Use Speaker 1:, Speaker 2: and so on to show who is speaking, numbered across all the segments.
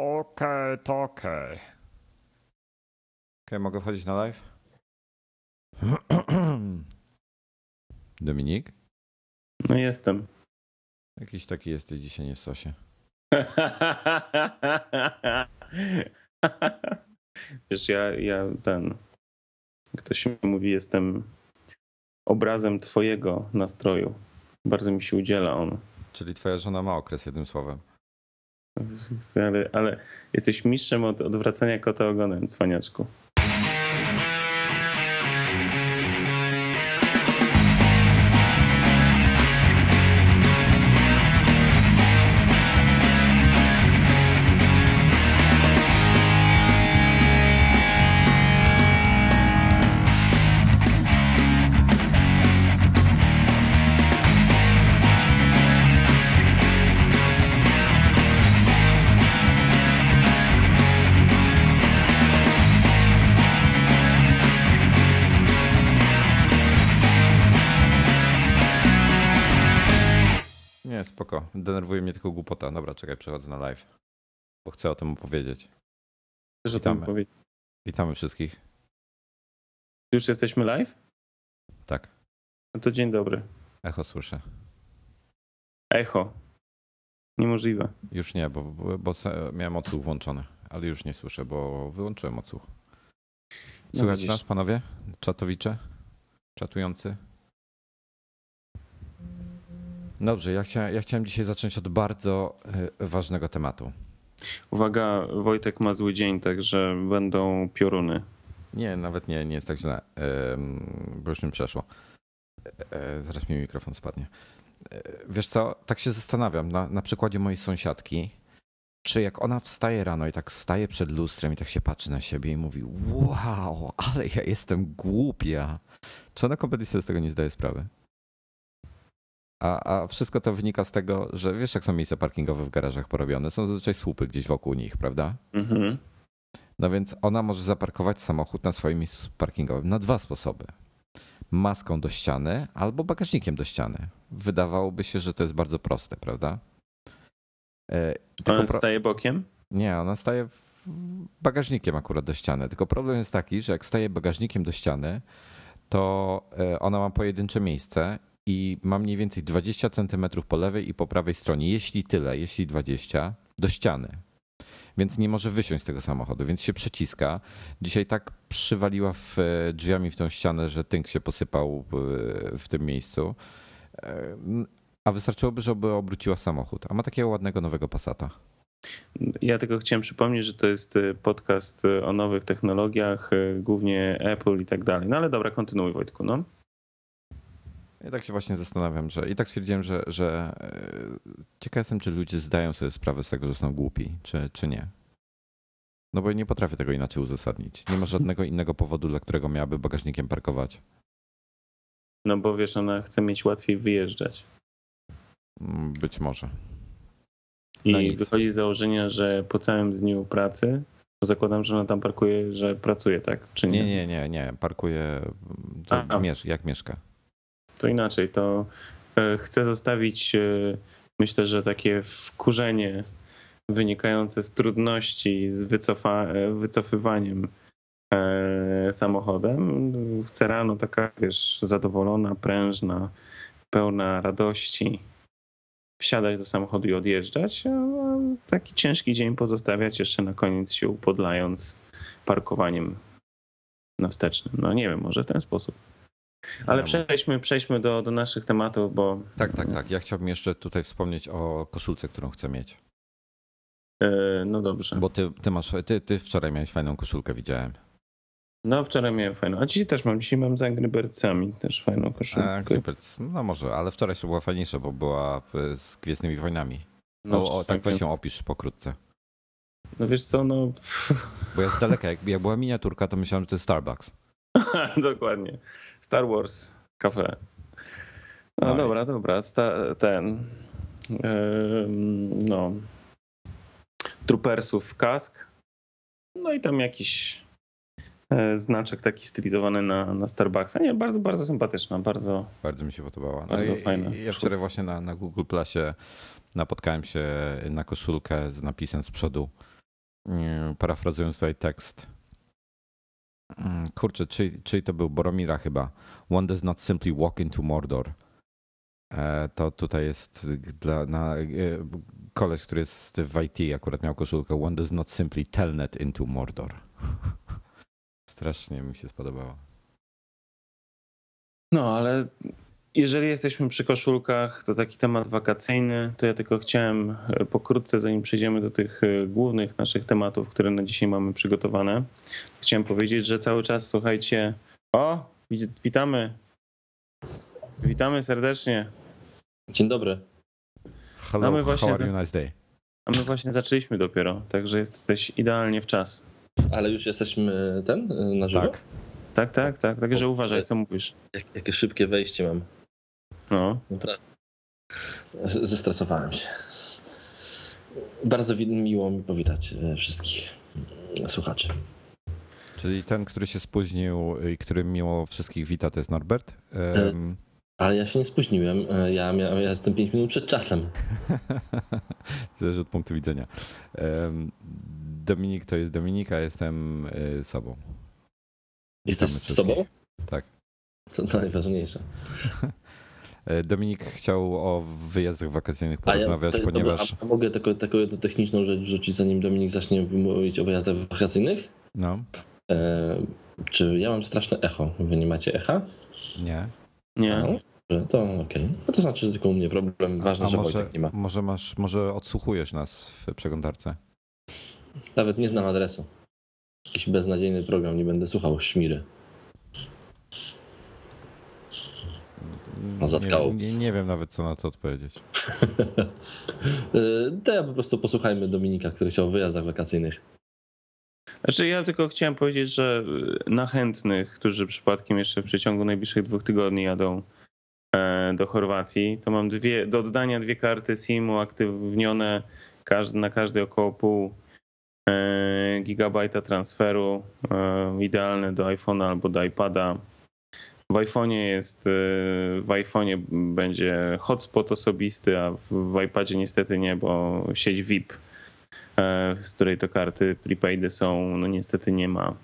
Speaker 1: Okej, to okej.
Speaker 2: Okej, mogę wchodzić na live? Dominik?
Speaker 3: No jestem.
Speaker 2: Jakiś taki jesteś dzisiaj nie w sosie.
Speaker 3: Wiesz, ja, ja ten. Jak to się mówi, jestem obrazem twojego nastroju. Bardzo mi się udziela on.
Speaker 2: Czyli twoja żona ma okres, jednym słowem.
Speaker 3: Ale, ale jesteś mistrzem od odwracania kota ogonem, cwaniaczku.
Speaker 2: Głupota. Dobra, czekaj, przechodzę na live. Bo chcę o tym opowiedzieć.
Speaker 3: Chcesz o tym
Speaker 2: Witamy.
Speaker 3: powiedzieć?
Speaker 2: Witamy wszystkich.
Speaker 3: Już jesteśmy live?
Speaker 2: Tak,
Speaker 3: No to dzień dobry.
Speaker 2: echo słyszę.
Speaker 3: Echo. Niemożliwe.
Speaker 2: Już nie, bo, bo, bo miałem odsłuch włączony, ale już nie słyszę, bo wyłączyłem odsłuch.
Speaker 3: No
Speaker 2: Słychać
Speaker 3: widzisz.
Speaker 2: nas, panowie? Czatowicze? Czatujący? Dobrze, ja chciałem, ja chciałem dzisiaj zacząć od bardzo e, ważnego tematu.
Speaker 3: Uwaga, Wojtek ma zły dzień, także będą pioruny.
Speaker 2: Nie, nawet nie, nie jest tak źle, bo już mi przeszło. E, Zaraz mi mikrofon spadnie. E, Wiesz co, tak się zastanawiam na, na przykładzie mojej sąsiadki, czy jak ona wstaje rano i tak staje przed lustrem i tak się patrzy na siebie i mówi wow, ale ja jestem głupia. Czy ona kompletnie sobie z tego nie zdaje sprawy? A, a wszystko to wynika z tego, że wiesz jak są miejsca parkingowe w garażach porobione? Są zazwyczaj słupy gdzieś wokół nich, prawda?
Speaker 3: Mhm.
Speaker 2: No więc ona może zaparkować samochód na swoim miejscu parkingowym na dwa sposoby. Maską do ściany albo bagażnikiem do ściany. Wydawałoby się, że to jest bardzo proste, prawda? E, tylko
Speaker 3: On
Speaker 2: pro-
Speaker 3: staje bokiem?
Speaker 2: Nie, ona staje bagażnikiem akurat do ściany. Tylko problem jest taki, że jak staje bagażnikiem do ściany, to e, ona ma pojedyncze miejsce i ma mniej więcej 20 centymetrów po lewej i po prawej stronie, jeśli tyle, jeśli 20, do ściany. Więc nie może wysiąść z tego samochodu, więc się przeciska. Dzisiaj tak przywaliła w e, drzwiami w tą ścianę, że tynk się posypał w, w tym miejscu. E, A wystarczyłoby, żeby obróciła samochód. A ma takiego ładnego nowego Passata.
Speaker 3: Ja tylko chciałem przypomnieć, że to jest podcast o nowych technologiach, głównie Apple i tak dalej. No ale dobra, kontynuuj Wojtku, no.
Speaker 2: Ja tak się właśnie zastanawiam, że i tak stwierdziłem, że, że e, ciekaw jestem, czy ludzie zdają sobie sprawę z tego, że są głupi, czy, czy nie. No bo nie potrafię tego inaczej uzasadnić. Nie ma żadnego innego powodu, dla którego miałaby bagażnikiem parkować.
Speaker 3: No bo wiesz, ona chce mieć łatwiej wyjeżdżać.
Speaker 2: Mm, Być może.
Speaker 3: I
Speaker 2: No nic.
Speaker 3: wychodzi z założenia, że po całym dniu pracy, zakładam, że ona tam parkuje, że pracuje, tak? Czy nie?
Speaker 2: Nie, nie, nie, nie. Parkuje to
Speaker 3: A.
Speaker 2: jak mieszka.
Speaker 3: To inaczej, to e, chcę zostawić, e, myślę, że takie wkurzenie wynikające z trudności z wycofa, e, wycofywaniem samochodem. Chcę rano taka, wiesz, zadowolona, prężna, pełna radości wsiadać do samochodu i odjeżdżać, a taki ciężki dzień pozostawiać jeszcze na koniec się upodlając parkowaniem na wstecznym. No nie wiem, może w ten sposób. Ale przejdźmy, przejdźmy do, do naszych tematów, bo
Speaker 2: Tak, tak, tak. Ja chciałbym jeszcze tutaj wspomnieć o koszulce, którą chcę mieć.
Speaker 3: e, no dobrze.
Speaker 2: Bo ty, ty masz, ty, ty wczoraj miałeś fajną koszulkę, widziałem.
Speaker 3: No wczoraj miałem fajną, a dzisiaj też mam. Dzisiaj mam z Angry Birdsami też fajną koszulkę.
Speaker 2: Clippers, no może, ale wczoraj się była fajniejsza, bo była z Gwiezdnymi Wojnami.
Speaker 3: No,
Speaker 2: No, o, tak
Speaker 3: wczoraj-
Speaker 2: weź ją opisz pokrótce.
Speaker 3: no wiesz co, no
Speaker 2: Bo ja z daleka, jak, jak była miniaturka, to myślałem, że to jest Starbucks.
Speaker 3: dokładnie. Star Wars, kafe. No,
Speaker 2: No i-
Speaker 3: dobra, dobra. Sta- ten em, no Troopersów kask. No i tam jakiś e, znaczek taki stylizowany na, na Starbucksa. Nie, bardzo, bardzo sympatyczna, bardzo
Speaker 2: Bardzo mi się podobała. No
Speaker 3: Bardzo
Speaker 2: i,
Speaker 3: fajna.
Speaker 2: i Ja wczoraj właśnie na, na Google Plusie napotkałem się na koszulkę z napisem z przodu Nie, Parafrazując tutaj tekst. Mm, Kurczę, czyli, czyli to był Boromira chyba. One does not simply walk into Mordor. E, To tutaj jest dla, na, e, koleś, który jest w IT, akurat miał koszulkę. One does not simply telnet into Mordor. Strasznie mi się spodobało.
Speaker 3: No, ale jeżeli jesteśmy przy koszulkach, to taki temat wakacyjny, to ja tylko chciałem e, pokrótce, zanim przejdziemy do tych e, głównych naszych tematów, które na dzisiaj mamy przygotowane, chciałem powiedzieć, że cały czas słuchajcie. O, wit- witamy. Witamy serdecznie.
Speaker 4: Dzień dobry.
Speaker 2: Hello,
Speaker 3: A my właśnie
Speaker 2: how are
Speaker 3: za-
Speaker 2: you nice day?
Speaker 3: A my właśnie zaczęliśmy dopiero, także jesteś idealnie w czas.
Speaker 4: Ale już jesteśmy ten y, na żywo?
Speaker 2: Tak.
Speaker 3: Tak, tak, tak. Także uważaj, co mówisz.
Speaker 4: Jak, jakie szybkie wejście mam.
Speaker 3: No.
Speaker 4: Naprawdę. Zestresowałem się. Bardzo miło mi powitać e, wszystkich słuchaczy.
Speaker 2: Czyli ten, który się spóźnił i który mimo wszystkich wita, to jest Norbert. Em,
Speaker 4: Ale ja się nie spóźniłem. E, Ja, miałem, ja jestem 5 minut przed czasem.
Speaker 2: Zależy od punktu widzenia. Em, Dominik to jest Dominika, jestem sobą.
Speaker 4: Jesteś sobą?
Speaker 2: Tak.
Speaker 4: To najważniejsze.
Speaker 2: E, Dominik chciał o wyjazdach wakacyjnych
Speaker 4: A ja,
Speaker 2: porozmawiać,
Speaker 4: to-
Speaker 2: ponieważ.
Speaker 4: a mogę tylko taką jedną techniczną rzecz wrzucić, zanim Dominik zacznie mówić o wyjazdach wakacyjnych?
Speaker 2: No,
Speaker 4: E, czy ja mam straszne echo? Wy nie macie echa?
Speaker 2: nie.
Speaker 3: Nie.
Speaker 4: No, to okej. No to znaczy, że tylko u mnie problem. Ważne,
Speaker 2: A
Speaker 4: że
Speaker 2: może,
Speaker 4: Wojtek nie ma.
Speaker 2: może masz, może odsłuchujesz nas w przeglądarce?
Speaker 4: Nawet nie znam adresu. Jakiś beznadziejny program, nie będę słuchał szmiry. No, zatkało.
Speaker 2: Nie, nie, nie wiem nawet, co na to odpowiedzieć.
Speaker 4: To ja po prostu posłuchajmy Dominika, który chciał o wyjazdach wakacyjnych.
Speaker 3: Znaczy ja tylko chciałem powiedzieć, że na chętnych, którzy przypadkiem jeszcze w przeciągu najbliższych dwóch tygodni jadą e, do Chorwacji, to mam dwie, do oddania dwie karty SIM-u aktywnione każdy, na każdy około pół e, gigabajta transferu, e, idealne do iPhone'a albo do iPada. W iPhone'ie jest, e, w iPhone'ie będzie hotspot osobisty, a w, iPadzie niestety nie, bo sieć VIP e, z której to karty prepaidy są, no niestety nie ma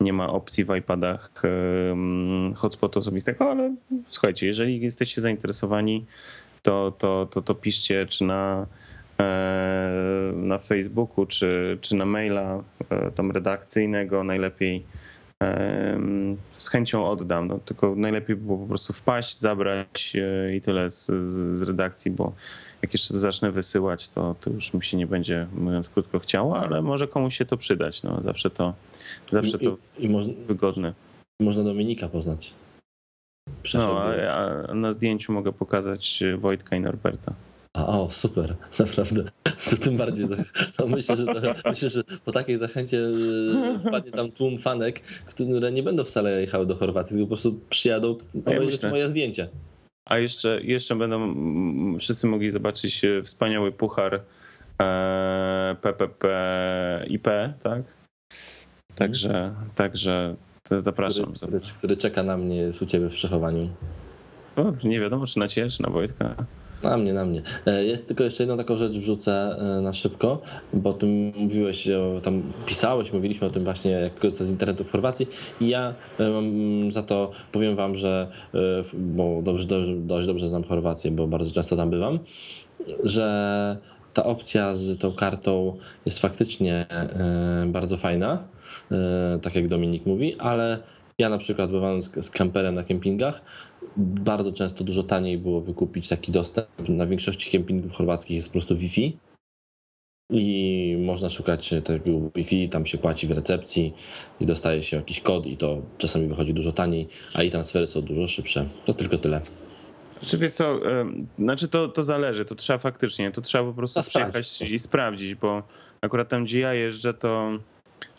Speaker 3: nie ma opcji w iPadach em, hotspotu osobistego, ale słuchajcie, jeżeli jesteście zainteresowani, to, to, to, to piszcie czy na, e, na Facebooku, czy, czy na maila e, tam redakcyjnego, najlepiej z chęcią oddam, no, tylko najlepiej było po prostu wpaść, zabrać e, i tyle z, z, z redakcji, bo jak jeszcze to zacznę wysyłać, to, to już mi się nie będzie, mówiąc krótko, chciało, ale może komuś się to przydać. No, zawsze to, zawsze to
Speaker 4: I, i, można,
Speaker 3: wygodne.
Speaker 4: można Dominika poznać. Przeszedł.
Speaker 3: No, a, a na zdjęciu mogę pokazać Wojtka i Norberta.
Speaker 4: A, o, super, naprawdę. To tym bardziej. zach- No myślę, że to, myślę, że po takiej zachęcie y, wpadnie tam tłum fanek, które nie będą wcale jechały do Chorwacji, tylko po prostu przyjadą obejrzeć
Speaker 3: myślę.
Speaker 4: moje zdjęcia.
Speaker 3: A jeszcze, jeszcze będą wszyscy mogli zobaczyć e, wspaniały puchar e, PPP IP, tak? Także, także to zapraszam.
Speaker 4: Który, który, który czeka na mnie, jest u ciebie w przechowaniu.
Speaker 3: O, nie wiadomo, czy na ciebie, czy na Wojtka.
Speaker 4: Na mnie, na mnie. E, Jest tylko jeszcze jedną taką rzecz wrzucę e, na szybko, bo tym mówiłeś, tam pisałeś, mówiliśmy o tym właśnie, jak korzystać z internetu w Chorwacji i ja e, mam za to powiem wam, że, bo dobrze, dość dobrze znam Chorwację, bo bardzo często tam bywam, że ta opcja z tą kartą jest faktycznie bardzo fajna, tak jak Dominik mówi, ale ja na przykład bywając z- z kamperem na kempingach, bardzo często dużo taniej było wykupić taki dostęp. Na większości kempingów chorwackich jest po prostu Wi-Fi i można szukać tego Wi-Fi, tam się płaci w recepcji i dostaje się jakiś kod i to czasami wychodzi dużo taniej, a i transfery są dużo szybsze. To tylko tyle.
Speaker 3: Czy wiesz co, znaczy to, to zależy, to trzeba faktycznie, to trzeba po prostu przyjechać i sprawdzić, bo akurat tam gdzie ja jeżdżę, to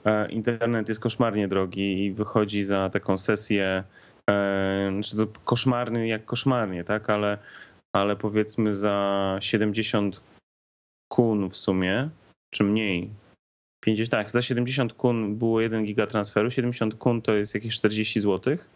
Speaker 3: e, internet jest koszmarnie drogi i wychodzi za taką sesję, znaczy to koszmarny jak koszmarnie, tak, ale, ale powiedzmy za 70 kun w sumie, czy mniej, 50, tak, za 70 kun było 1 giga transferu, 70 kun to jest jakieś 40 złotych.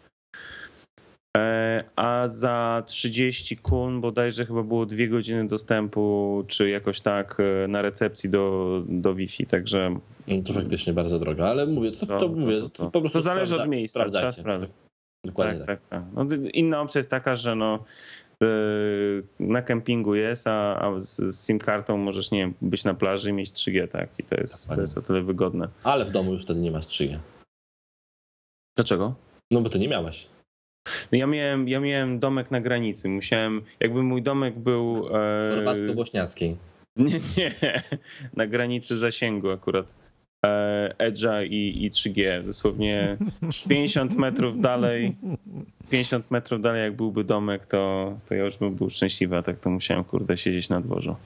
Speaker 3: E, a za 30 kun bodajże chyba było dwie godziny dostępu, czy jakoś tak e, na recepcji do, do Wi-Fi, także
Speaker 4: No to faktycznie bardzo drogo, ale mówię, to, to,
Speaker 3: To-
Speaker 4: mówię,
Speaker 3: to- to-
Speaker 4: po prostu
Speaker 3: to zależy od
Speaker 4: sprawdza-
Speaker 3: miejsca, trzeba sprawdzać.
Speaker 4: Dokładnie
Speaker 3: tak,
Speaker 4: tak.
Speaker 3: tak, tak. No, inna opcja jest taka, że no, e, na kempingu jest, a, a z, z SIM kartą możesz nie wiem, być na plaży i mieć 3G, tak? I to jest, to jest o tyle wygodne.
Speaker 4: Ale w domu już wtedy nie masz 3G.
Speaker 3: Dlaczego?
Speaker 4: No bo ty nie miałeś.
Speaker 3: No ja miałem, ja miałem domek na granicy. Musiałem, jakby mój domek był. E,
Speaker 4: Chorwacko-bośniackiej.
Speaker 3: nie, nie, na granicy zasięgu akurat. Edge'a i, i 3G. Dosłownie 50 metrów dalej. 50 metrów dalej, jak byłby domek, to, to ja już bym był szczęśliwy, a tak to musiałem, kurde, siedzieć na dworzu.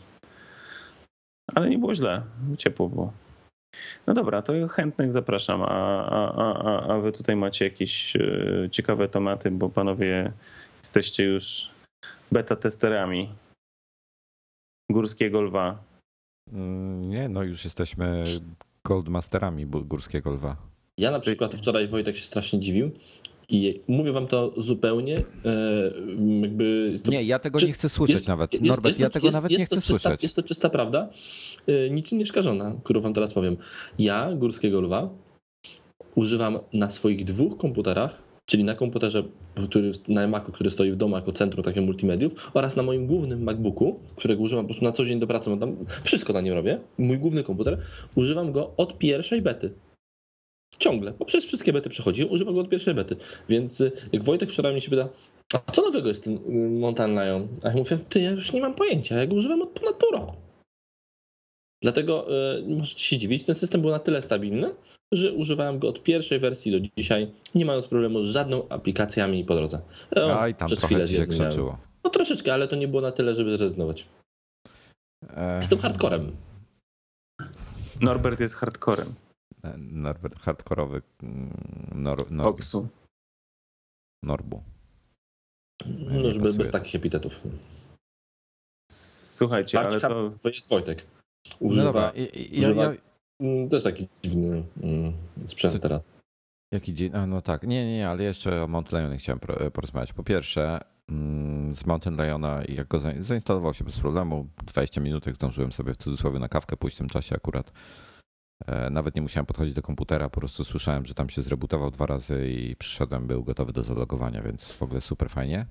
Speaker 3: Ale nie było źle. Ciepło było. No dobra, to chętnych zapraszam. A, a, a, a- a wy tutaj macie jakieś e, ciekawe tematy, bo panowie jesteście już beta testerami górskiego lwa.
Speaker 2: Mm, Nie, no już jesteśmy goldmasterami górskiego lwa.
Speaker 4: Ja na przykład wczoraj Wojtek się strasznie dziwił i mówię wam to zupełnie e, jakby... to-
Speaker 2: Nie, ja tego
Speaker 4: Czy-
Speaker 2: nie chcę słyszeć
Speaker 4: jest-
Speaker 2: nawet.
Speaker 4: jest-
Speaker 2: Norbert,
Speaker 4: jest
Speaker 2: ja tego nawet nie chcę
Speaker 4: czysta,
Speaker 2: słyszeć.
Speaker 4: Jest to czysta prawda, e, niczym nie skażona, którą wam teraz powiem. Ja, Górskiego Lwa, używam na swoich dwóch komputerach, czyli na komputerze, który, na Macu, który stoi w domu jako centrum takiego multimediów oraz na moim głównym MacBooku, którego używam po prostu na co dzień do pracy, bo tam wszystko na nim robię, mój główny komputer, używam go od pierwszej bety. Ciągle, bo przez wszystkie bety przechodzi, używam go od pierwszej bety. Więc y, jak Wojtek wczoraj mnie się pyta, a co nowego jest ten y, Mountain Lion? A ja mówię, ty, ja już nie mam pojęcia, ja go używam od ponad pół roku. Dlatego y, nie możecie się dziwić, ten system był na tyle stabilny, że używałem go od pierwszej wersji do dzisiaj, nie mając problemu z żadną aplikacjami po drodze. E,
Speaker 2: Aj, tam
Speaker 4: przez
Speaker 2: trochę
Speaker 4: chwilę
Speaker 2: ci się krzyczyło.
Speaker 4: No troszeczkę, ale to nie było na tyle, żeby zrezygnować.
Speaker 2: E,
Speaker 4: Jestem hardcorem.
Speaker 3: Norbert jest hardcorem.
Speaker 2: e, Norbert, hardkorowy mm, nor, nor,
Speaker 3: Oksu.
Speaker 2: Norbu.
Speaker 4: No, żeby bez takich epitetów.
Speaker 3: Słuchajcie, ale to.
Speaker 4: To jest Wojtek.
Speaker 2: No
Speaker 4: Używa,
Speaker 2: dobra, i- i- ja,
Speaker 4: używa-
Speaker 2: ja,
Speaker 4: To jest taki dziwny mm, sprzęt
Speaker 2: Co-
Speaker 4: teraz.
Speaker 2: Jaki dzień? A, no tak. Nie, nie, nie, ale jeszcze o Mountain Lionie chciałem pro- porozmawiać. Po pierwsze, mm, z Mountain Liona, jak go zain- zainstalował się bez problemu, 20 minut zdążyłem sobie w cudzysłowie na kawkę pójść w tym czasie akurat. E, Nawet nie musiałem podchodzić do komputera, po prostu słyszałem, że tam się zrebootował dwa razy i przyszedłem, był gotowy do zalogowania, więc w ogóle super fajnie.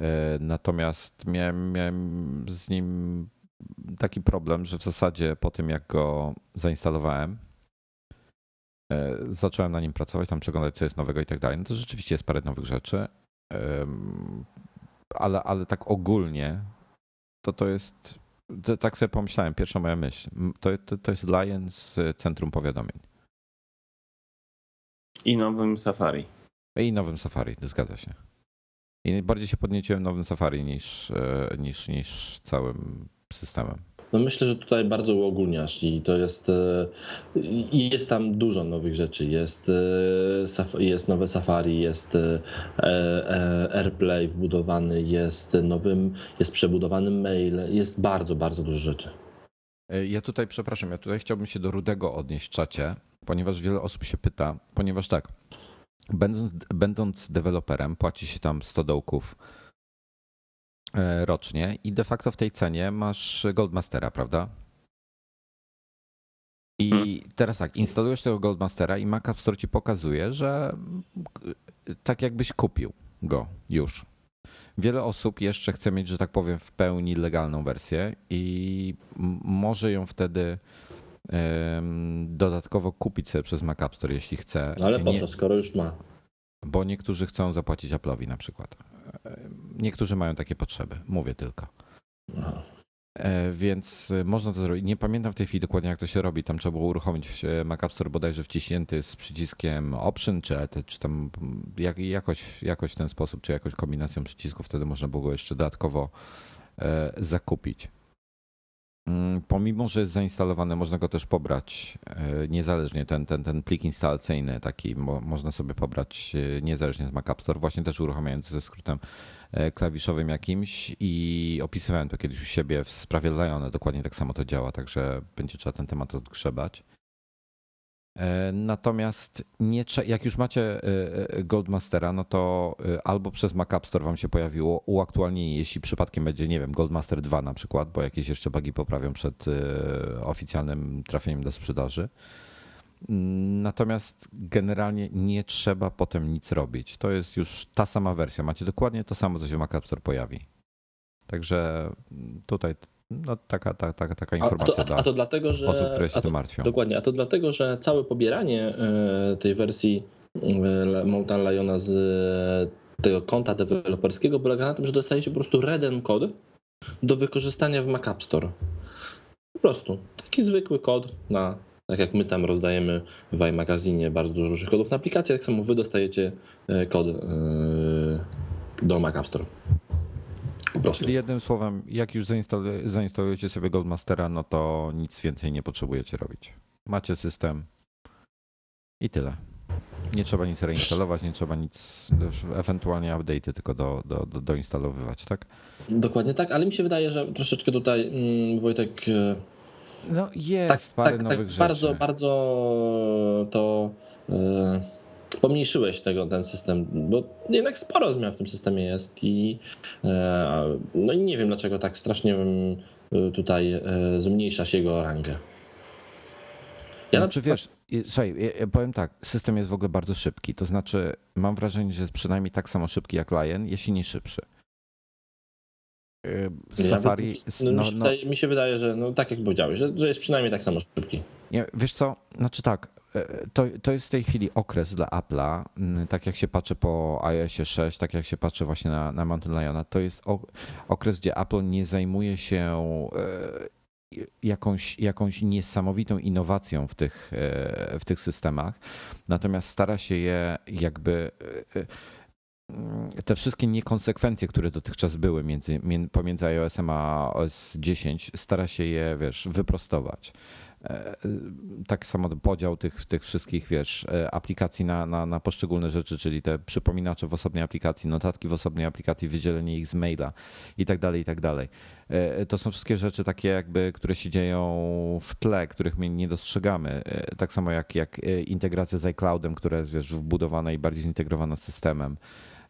Speaker 2: E, Natomiast miałem, miałem z nim taki problem, że w zasadzie po tym jak go zainstalowałem, e, zacząłem na nim pracować, tam przeglądać co jest nowego i tak dalej. No to rzeczywiście jest parę nowych rzeczy, ale, ale tak ogólnie to to jest, to, tak sobie pomyślałem, pierwsza moja myśl, to, to, to jest Lion z Centrum Powiadomień
Speaker 3: I nowym Safari.
Speaker 2: i nowym Safari, zgadza się. I bardziej się podnieciłem nowym Safari niż, e, niż, niż całym systemem.
Speaker 4: No myślę, że tutaj bardzo uogólniasz i to jest e, i jest tam dużo nowych rzeczy. Jest, e, jest nowe Safari, jest e, AirPlay wbudowany, jest nowym, jest przebudowany mail, jest bardzo, bardzo dużo rzeczy.
Speaker 2: Ja tutaj, przepraszam, ja tutaj chciałbym się do Rudego odnieść w czacie, ponieważ wiele osób się pyta, ponieważ tak, będąc, będąc deweloperem płaci się tam 100 dołków rocznie i de facto w tej cenie masz Goldmastera, prawda? I
Speaker 3: Hmm.
Speaker 2: teraz tak, instalujesz tego Goldmastera i Mac App Store ci pokazuje, że tak jakbyś kupił go już. Wiele osób jeszcze chce mieć, że tak powiem, w pełni legalną wersję i może ją wtedy dodatkowo kupić sobie przez Mac App Store, jeśli chce.
Speaker 4: No ale po co, skoro już ma?
Speaker 2: Bo niektórzy chcą zapłacić Apple'owi na przykład. Niektórzy mają takie potrzeby, mówię tylko.
Speaker 4: Aha.
Speaker 2: E, Więc e, można to zrobić. Nie pamiętam w tej chwili dokładnie, jak to się robi. Tam trzeba było uruchomić e, Mac App Store bodajże wciśnięty z przyciskiem Option, czy, czy tam jak, jakoś, jakoś w ten sposób, czy jakąś kombinacją przycisków. Wtedy można było go jeszcze dodatkowo zakupić. Mm, Pomimo, że jest zainstalowany, można go też pobrać e, niezależnie. Ten, ten, ten plik instalacyjny taki mo, można sobie pobrać e, niezależnie z Mac App Store, właśnie też uruchamiając ze skrótem e, klawiszowym jakimś i opisywałem to kiedyś u siebie w sprawie Liona. Dokładnie tak samo to działa, także będzie trzeba ten temat odgrzebać. E, natomiast nie, jak już macie e, e, Goldmastera, no to albo przez Mac App Store wam się pojawiło uaktualnienie, jeśli przypadkiem będzie, nie wiem, Goldmaster 2 na przykład, bo jakieś jeszcze bugi poprawią przed oficjalnym trafieniem do sprzedaży. Natomiast generalnie nie trzeba potem nic robić. To jest już ta sama wersja. Macie dokładnie to samo, co się w Mac App Store pojawi. Także tutaj no, taka, taka, taka, taka informacja
Speaker 4: a to, a, a to dlatego, że,
Speaker 2: osób, które się tym martwią.
Speaker 4: Dokładnie, a to dlatego, że całe pobieranie e, tej wersji e, Mountain Liona z e, tego konta deweloperskiego polega na tym, że dostajecie po prostu redem kod do wykorzystania w Mac App Store. Po prostu. Taki zwykły kod na tak jak my tam rozdajemy w iMagazinie bardzo dużo różnych kodów na aplikację, tak samo wy dostajecie kod do Mac App Store.
Speaker 2: Czyli jednym słowem, jak już zainstalujecie sobie Goldmastera, no to nic więcej nie potrzebujecie robić. Macie system i tyle. Nie trzeba nic reinstalować, nie trzeba nic, ewentualnie update'y tylko do, do, do, doinstalowywać, tak?
Speaker 4: Dokładnie tak, ale mi się wydaje, że troszeczkę tutaj mm, Wojtek. E,
Speaker 2: no jest tak, parę tak, nowych tak, rzeczy.
Speaker 4: Bardzo, bardzo to. Yy pomniejszyłeś tego, ten system, bo jednak sporo zmian w tym systemie jest i e, no nie wiem dlaczego tak strasznie e, tutaj e, zmniejszasz jego rangę.
Speaker 2: Ja znaczy przykład... wiesz, słuchaj, ja powiem tak, system jest w ogóle bardzo szybki, to znaczy mam wrażenie, że jest przynajmniej tak samo szybki jak Lion, jeśli nie szybszy.
Speaker 4: Safari. No, no, mi, się no, wydaje, mi, się wydaje, że no, tak jak powiedziałeś, że, że jest przynajmniej tak samo szybki.
Speaker 2: Nie, wiesz co, znaczy tak, to, to jest w tej chwili okres dla Apple'a, tak jak się patrzy po iOSie 6, tak jak się patrzy właśnie na, na Mountain Liona, to jest okres, gdzie Apple nie zajmuje się e, jakąś, jakąś niesamowitą innowacją w tych, e, w tych systemach, natomiast stara się je jakby e, te wszystkie niekonsekwencje, które dotychczas były między, pomiędzy iOS-em a OS 10, stara się je, wiesz, wyprostować. Tak samo podział tych, tych wszystkich, wiesz, e, aplikacji na, na, na poszczególne rzeczy, czyli te przypominacze w osobnej aplikacji, notatki w osobnej aplikacji, wydzielenie ich z maila i tak dalej, i tak dalej. To są wszystkie rzeczy takie jakby, które się dzieją w tle, których my nie dostrzegamy. Tak samo jak, jak integracja z iCloudem, która jest, wiesz, wbudowana i bardziej zintegrowana z systemem.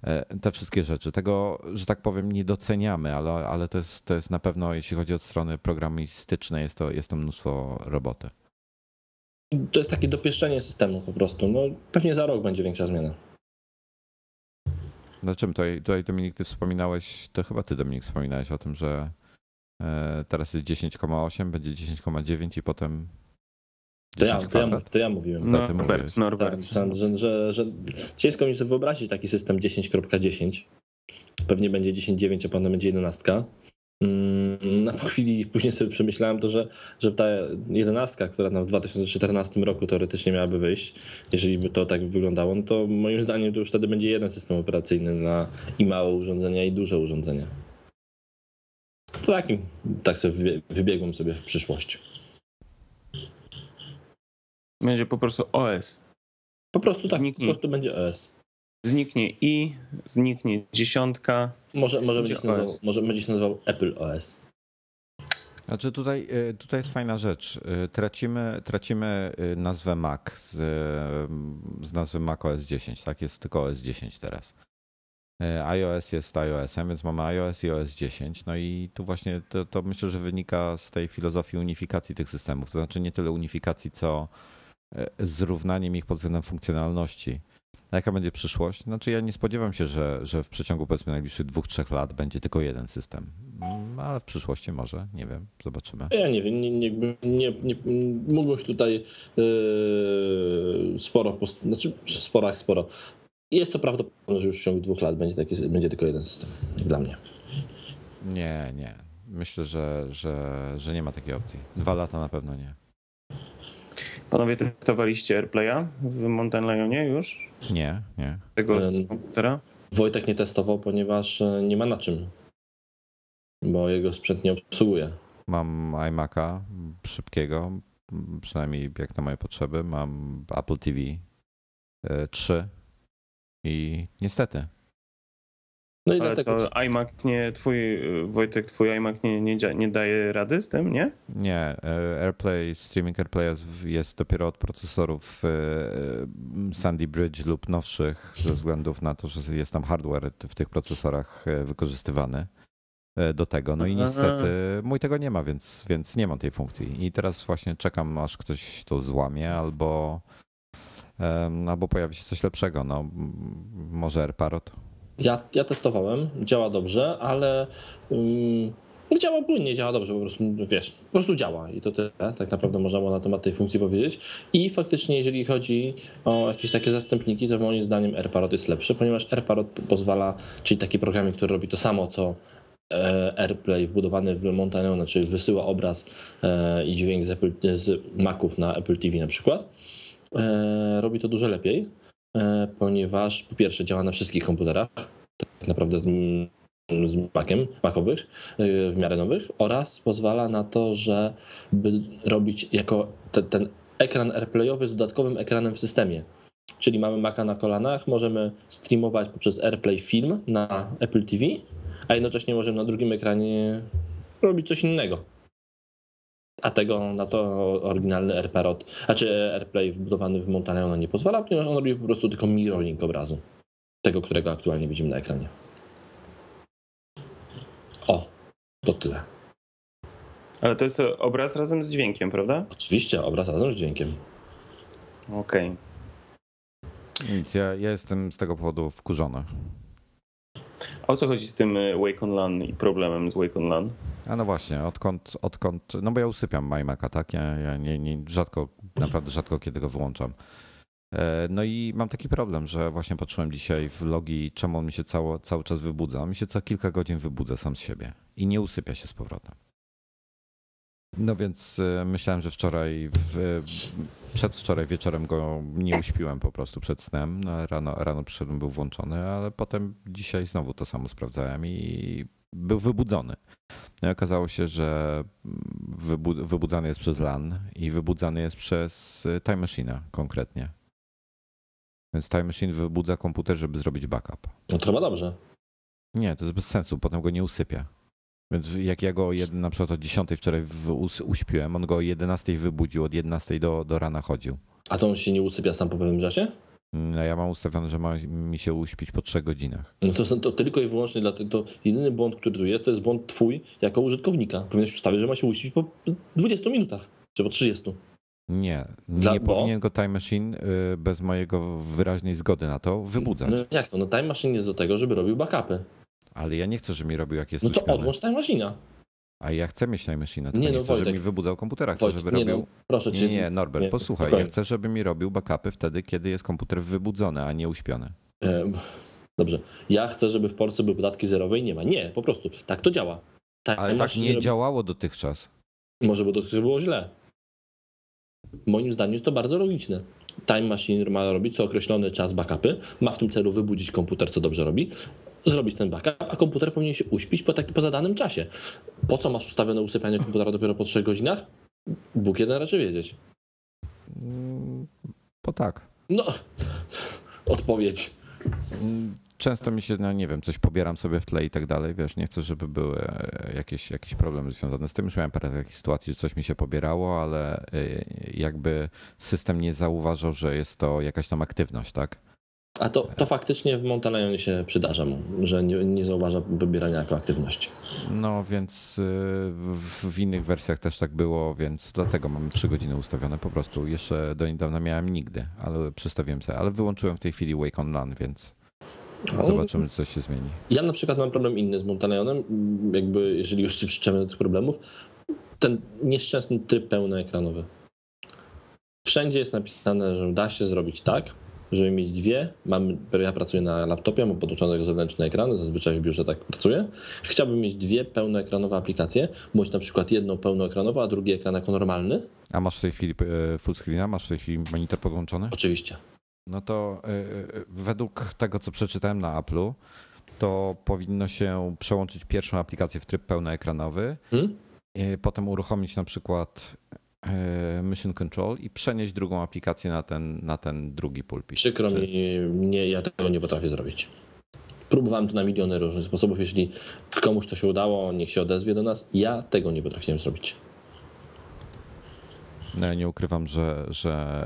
Speaker 2: E, te wszystkie rzeczy. Tego, że tak powiem, nie doceniamy, ale, ale to, jest, to jest na pewno, jeśli chodzi o strony programistyczne, jest to, jest to mnóstwo roboty.
Speaker 4: To jest takie dopieszczenie systemu po prostu. No, pewnie za rok będzie większa zmiana.
Speaker 2: Na czym tutaj, tutaj Dominik, ty wspominałeś, to chyba ty Dominik wspominałeś o tym, że e, teraz jest 10,8, będzie 10,9 i potem
Speaker 4: to ja, to, ja, to ja mówiłem.
Speaker 3: No, tak, Norbert, Norbert.
Speaker 4: Tak, że, że, że ciężko mi sobie wyobrazić taki system 10.10. Pewnie będzie 10.9, a potem będzie 11. Mm, na po chwili później sobie przemyślałem to, że, że ta 11, która w 2014 roku teoretycznie miałaby wyjść, jeżeli by to tak wyglądało, no to moim zdaniem to już wtedy będzie jeden system operacyjny na i małe urządzenia, i duże urządzenia. To takim, tak sobie wybiegłem sobie w przyszłość.
Speaker 3: Będzie po prostu OS.
Speaker 4: Po prostu tak, zniknie, po prostu będzie OS.
Speaker 3: Zniknie i, zniknie dziesiątka.
Speaker 4: Może, może, będzie, się nazywał, może będzie się nazywał Apple OS.
Speaker 2: Znaczy tutaj, y, tutaj jest fajna rzecz. Y, tracimy, tracimy y, nazwę Mac z, z nazwy Mac OS 10, tak? Jest tylko OS 10 teraz. iOS jest iOS-em, więc mamy iOS i OS 10. No i tu właśnie to, to myślę, że wynika z tej filozofii unifikacji tych systemów. To znaczy nie tyle unifikacji, co E, zrównaniem ich pod względem funkcjonalności. A jaka będzie przyszłość? Znaczy ja nie spodziewam się, że, że w przeciągu powiedzmy najbliższych dwóch, trzech lat będzie tylko jeden system. Mm, ale w przyszłości może, nie wiem, zobaczymy.
Speaker 4: Ja nie wiem, nie, nie, nie, nie mógłbym tutaj yy, sporo, znaczy sporo jak sporo. Jest to prawdopodobne, że już w ciągu dwóch lat będzie, taki, będzie tylko jeden system dla mnie.
Speaker 2: Nie, nie. Myślę, że, że, że nie ma takiej opcji. Dwa lata na pewno nie.
Speaker 3: Panowie testowaliście AirPlaya w Mountain Lionie już?
Speaker 2: Nie, nie.
Speaker 3: Tego z komputera?
Speaker 4: Wojtek nie testował, ponieważ e, nie ma na czym, bo jego sprzęt nie obsługuje.
Speaker 2: Mam iMac'a szybkiego, przynajmniej jak na moje potrzeby. Mam Apple TV 3 e, i niestety
Speaker 4: No i
Speaker 3: Ale
Speaker 4: dlatego.
Speaker 3: co, iMac nie, twój, Wojtek, twój iMac nie, nie, nie daje rady z tym, nie?
Speaker 2: Nie, e, AirPlay, streaming AirPlay jest, jest dopiero od procesorów e, Sandy Bridge lub nowszych ze względów na to, że jest tam hardware w tych procesorach e, wykorzystywany e, do tego. No i niestety mój tego nie ma, więc, więc nie mam tej funkcji. I teraz właśnie czekam, aż ktoś to złamie albo, albo pojawi się coś lepszego. No, może AirParrot.
Speaker 4: Ja, ja testowałem, działa dobrze, ale um, działa płynnie, działa dobrze, po prostu, wiesz, po prostu działa i to tyle, tak naprawdę można było na temat tej funkcji powiedzieć. I faktycznie, jeżeli chodzi o jakieś takie zastępniki, to moim zdaniem AirParrot jest lepszy, ponieważ AirParrot pozwala, czyli taki programik, który robi to samo, co e, AirPlay wbudowany w Montaniona, czyli wysyła obraz e, i dźwięk z, Apple, z Maców na Apple TV na przykład, e, robi to dużo lepiej, ponieważ po pierwsze działa na wszystkich komputerach, tak naprawdę z, z Maciem, Macowych, e, w miarę nowych, oraz pozwala na to, że by robić jako te, ten ekran AirPlayowy z dodatkowym ekranem w systemie. Czyli mamy Maca na kolanach, możemy streamować poprzez AirPlay film na Apple TV, a jednocześnie możemy na drugim ekranie robić coś innego. A tego na to oryginalny AirParrot, znaczy AirPlay wbudowany w Montana nie pozwala, ponieważ on robi po prostu tylko mirroring obrazu. Tego, którego aktualnie widzimy na ekranie. O, to tyle.
Speaker 3: Ale to jest obraz razem z dźwiękiem, prawda?
Speaker 4: Oczywiście, obraz razem z dźwiękiem.
Speaker 3: Okej.
Speaker 2: Nic, ja, ja jestem z tego powodu wkurzony.
Speaker 3: A o co chodzi z tym y, Wake on LAN i problemem z Wake on LAN?
Speaker 2: A no właśnie, odkąd, odkąd, no bo ja usypiam MyMaca, tak? Ja, ja nie, nie, rzadko, naprawdę rzadko kiedy go wyłączam. E, No i mam taki problem, że właśnie patrzyłem dzisiaj w logi, czemu on mi się cało, cały czas wybudza. On mi się co kilka godzin wybudza sam z siebie i nie usypia się z powrotem. No więc e, myślałem, że wczoraj, w, przedwczoraj wieczorem go nie uśpiłem po prostu przed snem. No, rano, rano przyszedłem, był włączony, ale potem dzisiaj znowu to samo sprawdzałem i był wybudzony. No i okazało się, że wybu- wybudzany jest przez LAN i wybudzany jest przez y, Time Machine'a konkretnie. Więc Time Machine wybudza komputer, żeby zrobić backup.
Speaker 4: No to chyba dobrze.
Speaker 2: Nie, to jest bez sensu, potem go nie usypia. Więc jak ja go jed- na przykład o 10 wczoraj uśpiłem, on go o 11 wybudził, od 11 do, do rana chodził.
Speaker 4: A to on się nie usypia sam po pewnym czasie?
Speaker 2: No ja mam ustawione, że ma mi się uśpić po 3 godzinach.
Speaker 4: No to, to tylko i wyłącznie dlatego, to jedyny błąd, który tu jest, to jest błąd twój jako użytkownika. Powinieneś ustawić, że ma się uśpić po 20 minutach, czy po 30.
Speaker 2: Nie,
Speaker 4: Dla-
Speaker 2: nie
Speaker 4: bo?
Speaker 2: powinien go Time Machine y, bez mojego wyraźnej zgody na to wybudzać.
Speaker 4: No jak to? No Time Machine jest do tego, żeby robił backupy.
Speaker 2: Ale ja nie chcę, żeby mi robił jak jest
Speaker 4: No to
Speaker 2: uśpiony.
Speaker 4: odłącz Time Machine'a.
Speaker 2: A ja chcę mieć Time Machine'a, tylko
Speaker 4: Nie,
Speaker 2: nie,
Speaker 4: no,
Speaker 2: chcę,
Speaker 4: Wojtek.
Speaker 2: żeby mi wybudzał komputera. Chcę,
Speaker 4: Wojtek,
Speaker 2: żeby
Speaker 4: nie
Speaker 2: robił...
Speaker 4: no, proszę cię.
Speaker 2: Nie, nie, Norbert,
Speaker 4: nie,
Speaker 2: posłuchaj.
Speaker 4: spokojnie.
Speaker 2: Ja chcę, żeby mi robił backupy wtedy, kiedy jest komputer wybudzony, a nie uśpiony.
Speaker 4: Dobrze. Ja chcę, żeby w Polsce były podatki zerowe i nie ma. Nie, po prostu. Tak to działa. Time
Speaker 2: Ale tak
Speaker 4: Machine
Speaker 2: nie
Speaker 4: robi-
Speaker 2: działało dotychczas.
Speaker 4: Może bo to było źle. Moim zdaniem jest to bardzo logiczne. Time Machine ma robić co określony czas backupy, ma w tym celu wybudzić komputer, co dobrze robi, zrobić ten backup, a komputer powinien się uśpić po, taki, po zadanym czasie. Po co masz ustawione usypianie komputera dopiero po 3 godzinach? Bóg jeden raczy wiedzieć.
Speaker 2: Bo tak.
Speaker 4: No, odpowiedź.
Speaker 2: Często mi się, no nie wiem, coś pobieram sobie w tle i tak dalej, wiesz, nie chcę, żeby były e, jakieś, jakieś problemy związane z tym. Już miałem parę takich sytuacji, że coś mi się pobierało, ale e, jakby system nie zauważał, że jest to jakaś tam aktywność, tak?
Speaker 4: A to, to faktycznie w Montanayonie się przydarza mu, że nie, nie zauważa wybierania jako aktywności.
Speaker 2: No więc y, w, w innych wersjach też tak było, więc dlatego mam 3 godziny ustawione po prostu. Jeszcze do niedawna miałem nigdy, ale przestawiłem sobie. Ale wyłączyłem w tej chwili Wake on LAN, więc zobaczymy, czy coś się zmieni.
Speaker 4: Ja na przykład mam problem inny z Montanayonem, jakby jeżeli już się przyczepiamy do tych problemów, ten nieszczęsny tryb pełnoekranowy. Wszędzie jest napisane, że da się zrobić tak, żeby mieć dwie. Mam, ja pracuję na laptopie, mam podłączony zewnętrzny ekran, zazwyczaj w biurze tak pracuję. Chciałbym mieć dwie pełnoekranowe aplikacje, bądź na przykład jedną pełnoekranową, a drugi ekran jako normalny.
Speaker 2: A masz w tej chwili e, full screena? Masz w tej chwili monitor podłączony?
Speaker 4: Oczywiście.
Speaker 2: No to y, y, według tego, co przeczytałem na Apple'u, to powinno się przełączyć pierwszą aplikację w tryb pełnoekranowy,
Speaker 4: Hmm?
Speaker 2: potem uruchomić na przykład Mission Control i przenieść drugą aplikację na ten, na ten drugi pulpit.
Speaker 4: Przykro
Speaker 2: Czy-
Speaker 4: mi, nie, ja tego nie potrafię zrobić. próbowałem to na miliony różnych sposobów. Jeśli komuś to się udało, niech się odezwie do nas. Ja tego nie potrafiłem zrobić.
Speaker 2: No ja nie ukrywam, że, że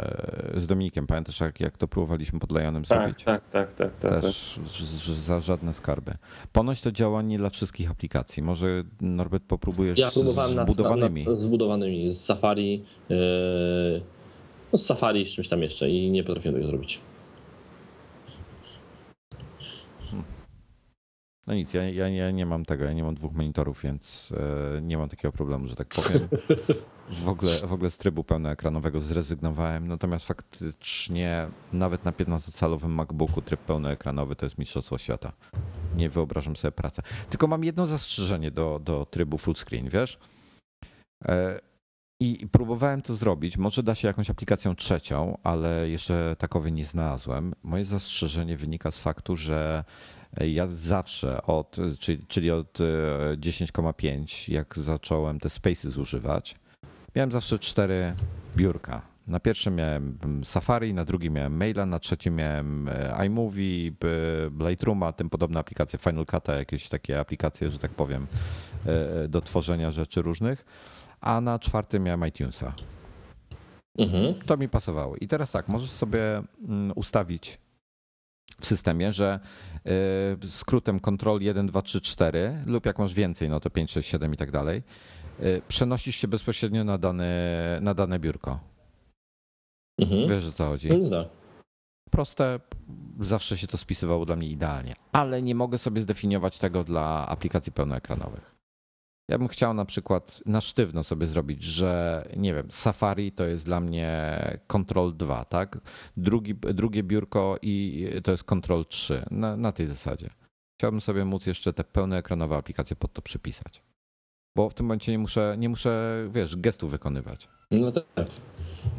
Speaker 2: z Dominikiem, pamiętasz jak, jak to próbowaliśmy pod Lionem
Speaker 3: Tak,
Speaker 2: zrobić?
Speaker 3: tak, tak, tak, tak. tak.
Speaker 2: Też że- że za żadne skarby. Ponoć to działa nie dla wszystkich aplikacji. Może Norbert popróbujesz
Speaker 4: Ja
Speaker 2: z
Speaker 4: próbowałem nad-
Speaker 2: zbudowanymi.
Speaker 4: nad- zbudowanymi, z Safari, yy, no z Safari z czymś tam jeszcze i nie potrafiłem tego zrobić.
Speaker 2: No nic, ja, ja, ja nie mam tego, ja nie mam dwóch monitorów, więc e, nie mam takiego problemu, że tak powiem. W ogóle, w ogóle z trybu pełnoekranowego zrezygnowałem, natomiast faktycznie nawet na 15-calowym MacBooku tryb pełnoekranowy to jest mistrzostwo świata. Nie wyobrażam sobie pracy. Tylko mam jedno zastrzeżenie do, do trybu full screen, wiesz? E, I i próbowałem to zrobić. Może da się jakąś aplikacją trzecią, ale jeszcze takowej nie znalazłem. Moje zastrzeżenie wynika z faktu, że ja zawsze od, czyli, czyli od e, 10,5, jak zacząłem te spaces używać, miałem zawsze cztery biurka. Na pierwszym miałem Safari, na drugim miałem Maila, na trzecim miałem e, iMovie, b- Lightrooma, tym podobne aplikacje, Final Cut'a, jakieś takie aplikacje, że tak powiem, e, do tworzenia rzeczy różnych. A na czwartym miałem iTunesa.
Speaker 4: Mhm.
Speaker 2: To mi pasowało. I teraz tak, możesz sobie mm, ustawić w systemie, że y, skrótem Ctrl 1, 2, 3, 4 lub jak masz więcej, no to 5, 6, 7 i tak dalej, y, przenosisz się bezpośrednio na dane, na dane biurko.
Speaker 4: Mhm.
Speaker 2: Wiesz o co chodzi?
Speaker 4: No tak.
Speaker 2: Proste, zawsze się to spisywało dla mnie idealnie, ale nie mogę sobie zdefiniować tego dla aplikacji pełnoekranowych. Ja bym chciał na przykład na sztywno sobie zrobić, że nie wiem, Safari to jest dla mnie Ctrl 2, tak? Drugi, drugie biurko i to jest Ctrl 3 na, na tej zasadzie. Chciałbym sobie móc jeszcze te pełnoekranowe aplikacje pod to przypisać. Bo w tym momencie nie muszę, nie muszę wiesz, gestu wykonywać.
Speaker 4: No tak.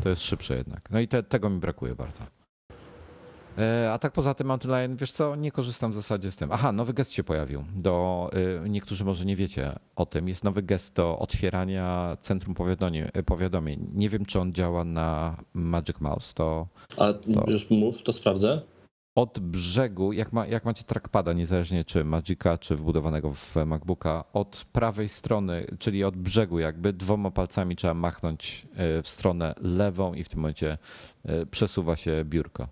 Speaker 2: To jest szybsze jednak. No i te, tego mi brakuje bardzo. E, A tak poza tym Lion, wiesz co, nie korzystam w zasadzie z tym. Aha, nowy gest się pojawił. Do, y, niektórzy może nie wiecie o tym. Jest nowy gest do otwierania centrum powiadomień. powiadomień. Nie wiem, czy on działa na Magic Mouse. To
Speaker 4: Ale
Speaker 2: To-
Speaker 4: już mów, to sprawdzę.
Speaker 2: od brzegu, jak, ma, jak macie trackpada, niezależnie czy Magica, czy wbudowanego w MacBooka, od prawej strony, czyli od brzegu jakby, dwoma palcami trzeba machnąć y, w stronę lewą i w tym momencie y, przesuwa się biurko.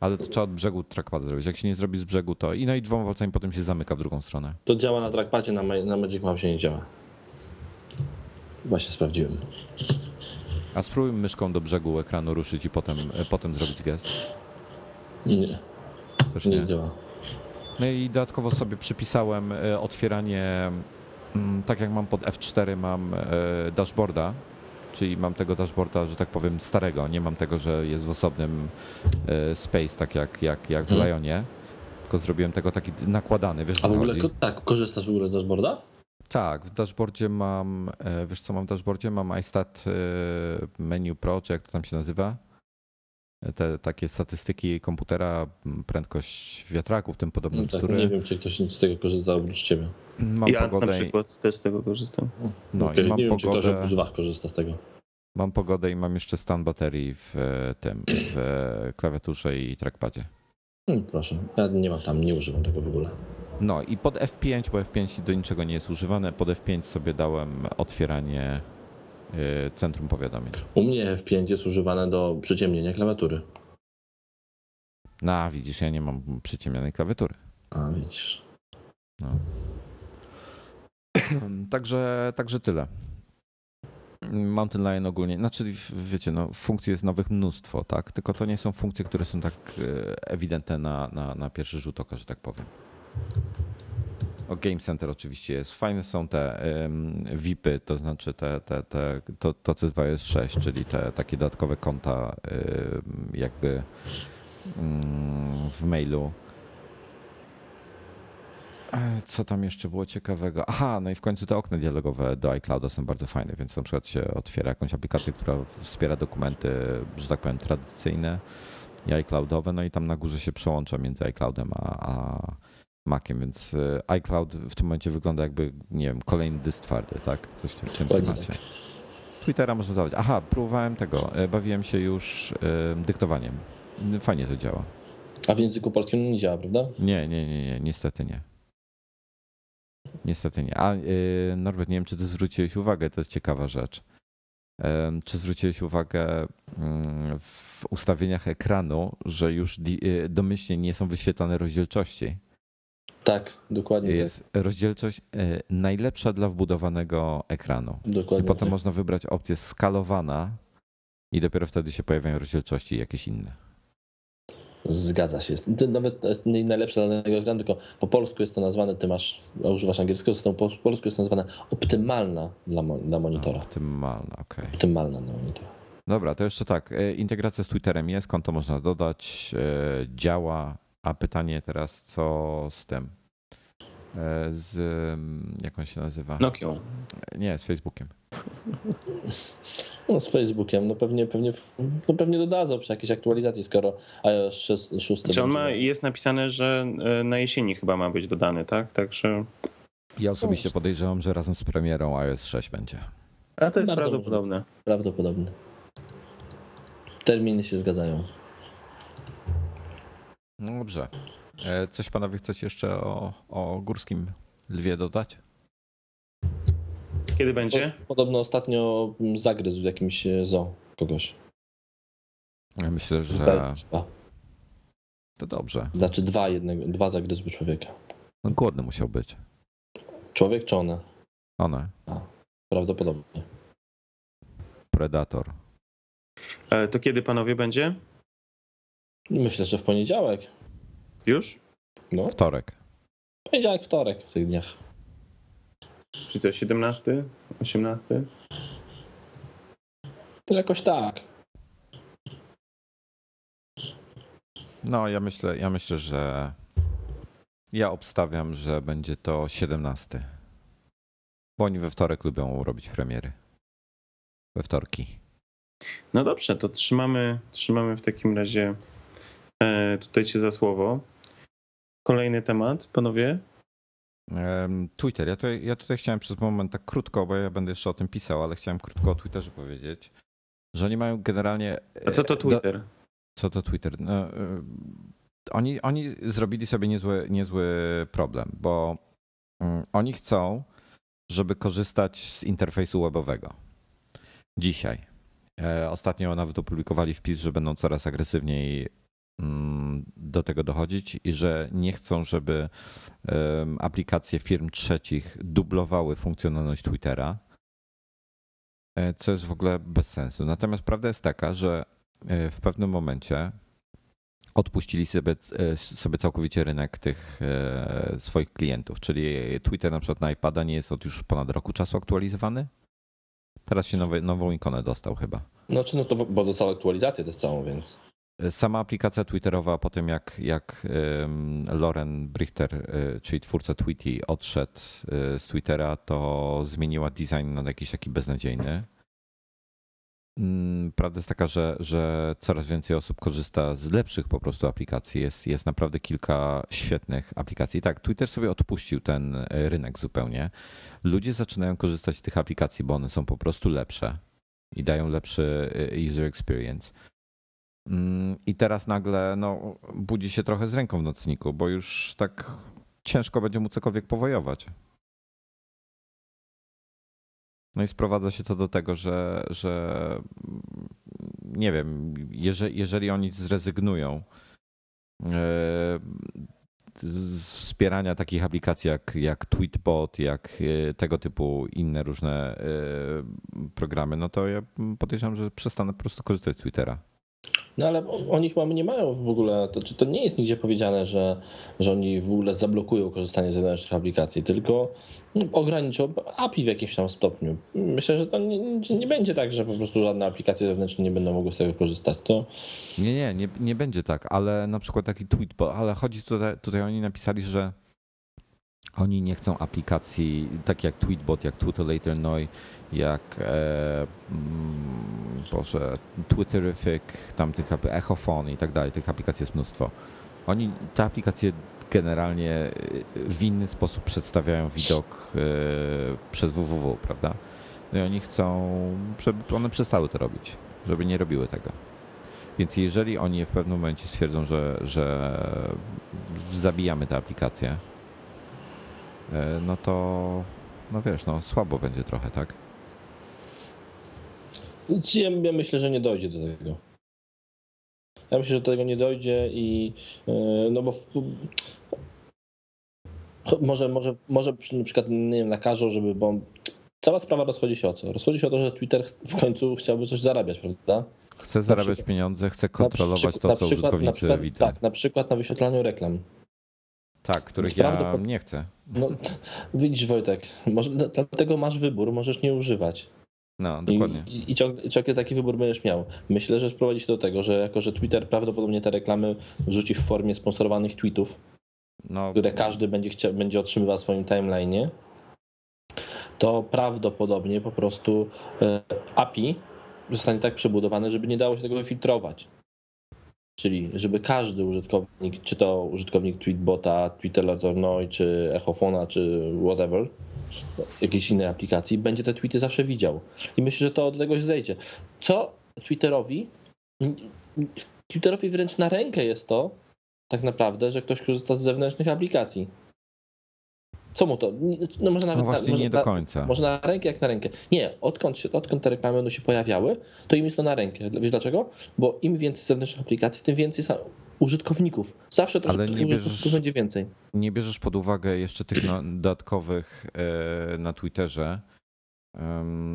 Speaker 2: Ale to trzeba od brzegu trackpada zrobić. Jak się nie zrobi z brzegu, to i no i dwoma palcami potem się zamyka w drugą stronę.
Speaker 4: To działa na trackpadzie, na, na Magic Mouse nie działa. Właśnie sprawdziłem.
Speaker 2: A spróbuj myszką do brzegu ekranu ruszyć i potem, y, potem zrobić gest.
Speaker 4: Nie,
Speaker 2: Też
Speaker 4: nie,
Speaker 2: nie.
Speaker 4: działa.
Speaker 2: No i dodatkowo sobie przypisałem e, otwieranie, mm, tak jak mam pod F4 mam e, dashboarda, czyli mam tego dashboarda, że tak powiem starego, nie mam tego, że jest w osobnym e, space, tak jak, jak, jak w
Speaker 4: Hmm.
Speaker 2: Lionie, tylko zrobiłem tego taki nakładany, wiesz
Speaker 4: A w ogóle
Speaker 2: chodzi?
Speaker 4: tak, korzystasz w ogóle z dashboarda?
Speaker 2: Tak, w dashboardzie mam, e, wiesz co mam w dashboardzie? Mam iStat e, Menu Pro, czy jak to tam się nazywa? Te takie statystyki komputera, prędkość wiatraków, tym podobne
Speaker 4: No tak,
Speaker 2: bzdury.
Speaker 4: nie wiem, czy ktoś z tego korzysta oprócz ciebie.
Speaker 2: Mam
Speaker 3: ja
Speaker 2: pogodę,
Speaker 3: na
Speaker 2: i-
Speaker 3: przykład też z tego korzystam.
Speaker 2: no
Speaker 4: Okej,
Speaker 2: i mam
Speaker 4: nie wiem, czy ktoś
Speaker 2: pogodę,
Speaker 4: oprócz was korzysta z tego.
Speaker 2: mam pogodę i mam jeszcze stan baterii w e, tym, w e, klawiaturze i trackpadzie.
Speaker 4: Hmm, proszę, ja nie mam tam, nie używam tego w ogóle.
Speaker 2: No i pod F5, bo F5 do niczego nie jest używane, pod F5 sobie dałem otwieranie centrum powiadomień.
Speaker 4: U mnie F5 jest używane do przyciemnienia klawiatury.
Speaker 2: No widzisz, ja nie mam przyciemnionej klawiatury.
Speaker 4: A widzisz.
Speaker 2: Także, także tyle. Mountain Lion ogólnie, znaczy wiecie, no, funkcji jest nowych mnóstwo, tak? Tylko to nie są funkcje, które są tak e, ewidentne na, na, na pierwszy rzut oka, że tak powiem. O Game Center oczywiście jest. Fajne są te VIPy, to znaczy te, te, te, to, to co jest 6, czyli te takie dodatkowe konta jakby mm, w mailu. E, Co tam jeszcze było ciekawego? Aha, no i w końcu te okna dialogowe do iClouda są bardzo fajne, więc na przykład się otwiera jakąś aplikację, która wspiera dokumenty, że tak powiem, tradycyjne i iCloudowe, no i tam na górze się przełącza między iCloudem a, a Maciem, więc e, iCloud w tym momencie wygląda jakby, nie wiem, kolejny dysk twardy, tak? Coś w tym,
Speaker 4: Dokładnie
Speaker 2: klimacie. Twittera można dawać. Aha, próbowałem tego, e, bawiłem się już e, dyktowaniem. Fajnie to działa.
Speaker 4: A w języku polskim nie działa, prawda?
Speaker 2: Nie, nie, nie, nie, niestety nie. Niestety nie. A Norbert, nie wiem, czy ty zwróciłeś uwagę, to jest ciekawa rzecz. Czy zwróciłeś uwagę mm, w ustawieniach ekranu, że już domyślnie nie są wyświetlane rozdzielczości?
Speaker 4: Tak, dokładnie
Speaker 2: Jest rozdzielczość y, najlepsza dla wbudowanego ekranu.
Speaker 4: tak.
Speaker 2: I
Speaker 4: Dokładnie
Speaker 2: potem
Speaker 4: tak.
Speaker 2: można wybrać opcję skalowana i dopiero wtedy się pojawiają rozdzielczości jakieś inne.
Speaker 4: Zgadza się. To nawet nie najlepsze dla danego ekranu, tylko po polsku jest to nazwane, ty masz, używasz angielskiego systemu, po polsku jest to nazwane optymalna dla, dla monitora.
Speaker 2: Optymalna, okej.
Speaker 4: Optymalna dla monitora.
Speaker 2: Dobra, to jeszcze tak. e, Integracja z Twitterem jest, konto można dodać, e, działa. A pytanie teraz, co z tym? E, Z. mm, Jak on się nazywa?
Speaker 3: Nokią.
Speaker 2: Nie, z Facebookiem.
Speaker 4: No z Facebookiem, no pewnie, pewnie, no pewnie dodadzą przy jakiejś aktualizacji, skoro iOS 6, 6
Speaker 3: Czy on ma, jest napisane, że e, na jesieni chyba ma być dodany, tak? Także.
Speaker 2: Ja osobiście podejrzewam, że razem z premierą iOS 6 będzie.
Speaker 3: A to jest
Speaker 4: Bardzo
Speaker 3: prawdopodobne.
Speaker 4: Prawdopodobne. Terminy się zgadzają.
Speaker 2: No dobrze. E, Coś panowie chcecie jeszcze o, o górskim lwie dodać?
Speaker 3: Kiedy będzie?
Speaker 4: Podobno ostatnio zagryzł w jakimś e, zoo kogoś.
Speaker 2: Ja myślę, że to dobrze.
Speaker 4: Znaczy dwa jednego, dwa zagryzły człowieka.
Speaker 2: No, głodny musiał być.
Speaker 4: Człowiek czy one?
Speaker 2: One.
Speaker 4: Prawdopodobnie.
Speaker 2: Predator.
Speaker 3: E, To kiedy panowie będzie?
Speaker 4: Myślę, że w poniedziałek.
Speaker 3: Już?
Speaker 4: No,
Speaker 2: Wtorek.
Speaker 4: poniedziałek, wtorek w tych dniach.
Speaker 3: Czy co, 17? 18?
Speaker 4: Jakoś tak.
Speaker 2: No, ja myślę, ja myślę, że ja obstawiam, że będzie to 17. Bo oni we wtorek lubią robić premiery. We wtorki.
Speaker 3: No dobrze, to trzymamy, trzymamy w takim razie e, tutaj cię za słowo. Kolejny temat, panowie.
Speaker 2: Twitter. Ja tutaj, ja tutaj chciałem przez moment tak krótko, bo ja będę jeszcze o tym pisał, ale chciałem krótko o Twitterze powiedzieć, że oni mają generalnie.
Speaker 3: A co to
Speaker 2: e, do-
Speaker 3: Twitter?
Speaker 2: Co to Twitter? No, y, oni, oni zrobili sobie niezły, niezły problem, bo mm, oni chcą, żeby korzystać z interfejsu webowego. Dzisiaj. E, Ostatnio nawet opublikowali wpis, że będą coraz agresywniej do tego dochodzić i że nie chcą, żeby aplikacje firm trzecich dublowały funkcjonalność Twittera, e, co jest w ogóle bez sensu. Natomiast prawda jest taka, że e, w pewnym momencie odpuścili sobie, e, sobie całkowicie rynek tych swoich klientów, czyli Twitter na przykład na iPada nie jest od już ponad roku czasu aktualizowany. Teraz się nowy, nową ikonę dostał chyba.
Speaker 4: Znaczy, no to bo dostał aktualizację też całą, więc.
Speaker 2: Sama aplikacja Twitterowa po tym jak, jak Loren Brichter, e, czyli twórca Tweety, odszedł e, z Twittera, to zmieniła design na jakiś taki beznadziejny. Mm, Prawda jest taka, że, że coraz więcej osób korzysta z lepszych po prostu aplikacji. Jest, jest naprawdę kilka świetnych aplikacji. Tak, Twitter sobie odpuścił ten e, rynek zupełnie. Ludzie zaczynają korzystać z tych aplikacji, bo one są po prostu lepsze i dają lepszy e, user experience. Mm, I teraz nagle no, budzi się trochę z ręką w nocniku, bo już tak ciężko będzie mu cokolwiek powojować. No i sprowadza się to do tego, że, że mm, nie wiem, jeżeli, jeżeli oni zrezygnują e, z wspierania takich aplikacji jak, jak Tweetbot, jak e, tego typu inne różne e, programy, no to ja podejrzewam, że przestanę po prostu korzystać z Twittera.
Speaker 4: No ale oni chyba nie mają w ogóle, to, czy to nie jest nigdzie powiedziane, że, że oni w ogóle zablokują korzystanie z zewnętrznych aplikacji, tylko no, ograniczą API w jakimś tam stopniu. Myślę, że to nie, nie będzie tak, że po prostu żadne aplikacje zewnętrzne nie będą mogły z tego korzystać. To
Speaker 2: Nie, nie, nie, nie będzie tak, ale na przykład taki tweet, bo, ale chodzi tutaj, tutaj oni napisali, że oni nie chcą aplikacji takich jak Tweetbot, jak Twitter Later Noi, jak e, mm, Boże, Twitterific, tam tych Echofon i tak dalej, tych aplikacji jest mnóstwo. Oni te aplikacje generalnie e, w inny sposób przedstawiają widok e, przez www, prawda? No i oni chcą, żeby one przestały to robić, żeby nie robiły tego. Więc jeżeli oni w pewnym momencie stwierdzą, że, że zabijamy tę aplikację, e, no to no wiesz, no słabo będzie trochę, tak?
Speaker 4: Więc Ja, ja myślę, że nie dojdzie do tego. Ja myślę, że do tego nie dojdzie i e, no bo w, może, może, może na przykład nie wiem, nakażą, żeby, bo cała sprawa rozchodzi się o co? Rozchodzi się o to, że Twitter w końcu chciałby coś zarabiać, prawda?
Speaker 2: Chce zarabiać
Speaker 4: przykład-
Speaker 2: pieniądze, chce kontrolować
Speaker 4: przykład-
Speaker 2: to, co
Speaker 4: przykład-
Speaker 2: użytkownicy
Speaker 4: przykład,
Speaker 2: widzą.
Speaker 4: Tak, na przykład na wyświetlaniu reklam.
Speaker 2: Tak, których
Speaker 4: Więc
Speaker 2: ja nie chcę.
Speaker 4: No, widzisz Wojtek, może, dlatego masz wybór, możesz nie używać.
Speaker 2: No, dokładnie.
Speaker 4: i, i ciągle, ciągle taki wybór będziesz miał. Myślę, że sprowadzi się do tego, że jako, że Twitter prawdopodobnie te reklamy wrzuci w formie sponsorowanych tweetów,
Speaker 2: No,
Speaker 4: które każdy będzie, chciał, będzie otrzymywał w swoim timeline'ie, to prawdopodobnie po prostu e, API zostanie tak przebudowane, żeby nie dało się tego wyfiltrować. Czyli żeby każdy użytkownik, czy to użytkownik Tweetbota, Twitterlatornoi, czy Echofona, czy whatever, jakiejś innej aplikacji, będzie te tweety zawsze widział. I myślę, że to od tego się zejdzie. Co Twitterowi? Twitterowi wręcz na rękę jest to, tak naprawdę, że ktoś korzysta z zewnętrznych aplikacji. Co mu to? No może nawet
Speaker 2: no właśnie
Speaker 4: może
Speaker 2: nie do
Speaker 4: na-
Speaker 2: końca.
Speaker 4: może na rękę jak na rękę. Nie, odkąd, się, odkąd te reklamy będą się pojawiały, to im jest to na rękę. Wiesz dlaczego? Bo im więcej zewnętrznych aplikacji, tym więcej sa- użytkowników. Zawsze to
Speaker 2: Ale nie bierzesz-
Speaker 4: będzie więcej.
Speaker 2: Nie bierzesz pod uwagę jeszcze tych dodatkowych e, na Twitterze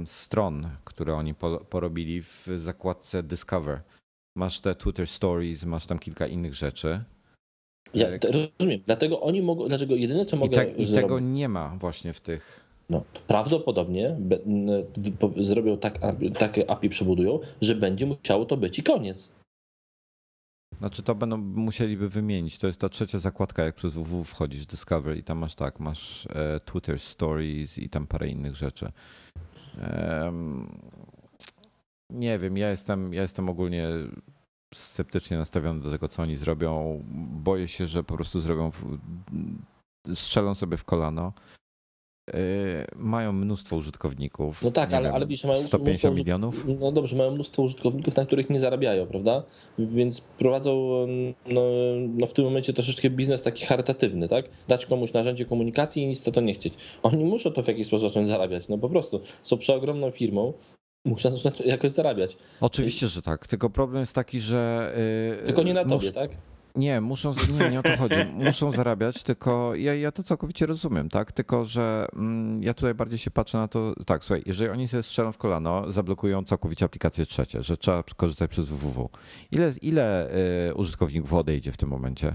Speaker 2: stron, które oni po, porobili w zakładce Discover. Masz te Twitter Stories, masz tam kilka innych rzeczy.
Speaker 4: Ja to rozumiem. Dlatego oni mogą, dlaczego jedyne co
Speaker 2: I,
Speaker 4: mogę
Speaker 2: tak, I tego nie ma właśnie w tych.
Speaker 4: no, prawdopodobnie zrobią tak, takie API przebudują, że będzie musiało to być i koniec.
Speaker 2: Znaczy to będą musieliby wymienić. To jest ta trzecia zakładka, jak przez www wchodzisz Discover i tam masz tak, masz e, Twitter Stories i tam parę innych rzeczy. Nie wiem, ja jestem, ja jestem ogólnie sceptycznie nastawiony do tego, co oni zrobią. Boję się, że po prostu zrobią, strzelą sobie w kolano. E, Mają mnóstwo użytkowników.
Speaker 4: No tak, ale,
Speaker 2: wiem,
Speaker 4: ale widzisz, mają
Speaker 2: 150
Speaker 4: mnóstwo-
Speaker 2: milionów.
Speaker 4: No dobrze, mają mnóstwo użytkowników, na których nie zarabiają, prawda? Więc prowadzą no, no w tym momencie troszeczkę biznes taki charytatywny, tak? Dać komuś narzędzie komunikacji i nic to, to nie chcieć. Oni muszą to w jakiś sposób zacząć zarabiać, no po prostu. Są przeogromną firmą, muszą zacząć jakoś zarabiać.
Speaker 2: Oczywiście, że tak. Tylko problem jest taki, że. e,
Speaker 4: Tylko nie na tobie, tak?
Speaker 2: Nie, muszą, nie, nie o to chodzi. Muszą zarabiać, tylko ja, ja to całkowicie rozumiem, tak? Tylko, że mm, ja tutaj bardziej się patrzę na to, tak, słuchaj, jeżeli oni sobie strzelą w kolano, zablokują całkowicie aplikacje trzecie, że trzeba korzystać przez www. Ile, ile y, użytkowników odejdzie w tym momencie?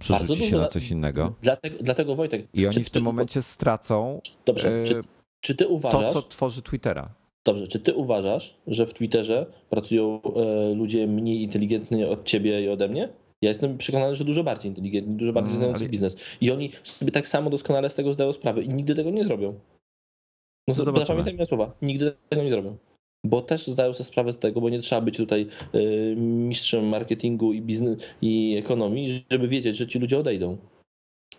Speaker 2: Przerzuci się
Speaker 4: dużo.
Speaker 2: na coś innego.
Speaker 4: Dlatego, dlatego Wojtek.
Speaker 2: I oni w tym
Speaker 4: ty-
Speaker 2: momencie stracą
Speaker 4: Dobrze,
Speaker 2: y,
Speaker 4: czy, czy ty
Speaker 2: to,
Speaker 4: uważasz.
Speaker 2: co tworzy Twittera.
Speaker 4: Dobrze, czy ty uważasz, że w Twitterze pracują e, ludzie mniej inteligentni od ciebie i ode mnie? Ja jestem przekonany, że dużo bardziej inteligentni, dużo bardziej
Speaker 2: Mm,
Speaker 4: znający
Speaker 2: ale-
Speaker 4: biznes. I oni sobie tak samo doskonale z tego zdają sprawę i nigdy tego nie zrobią. No
Speaker 2: zobaczymy.
Speaker 4: zapamiętaj moje słowa. Nigdy tego nie zrobią. Bo też zdają sobie sprawę z tego, bo nie trzeba być tutaj e, mistrzem marketingu i biznes i ekonomii, żeby wiedzieć, że ci ludzie odejdą.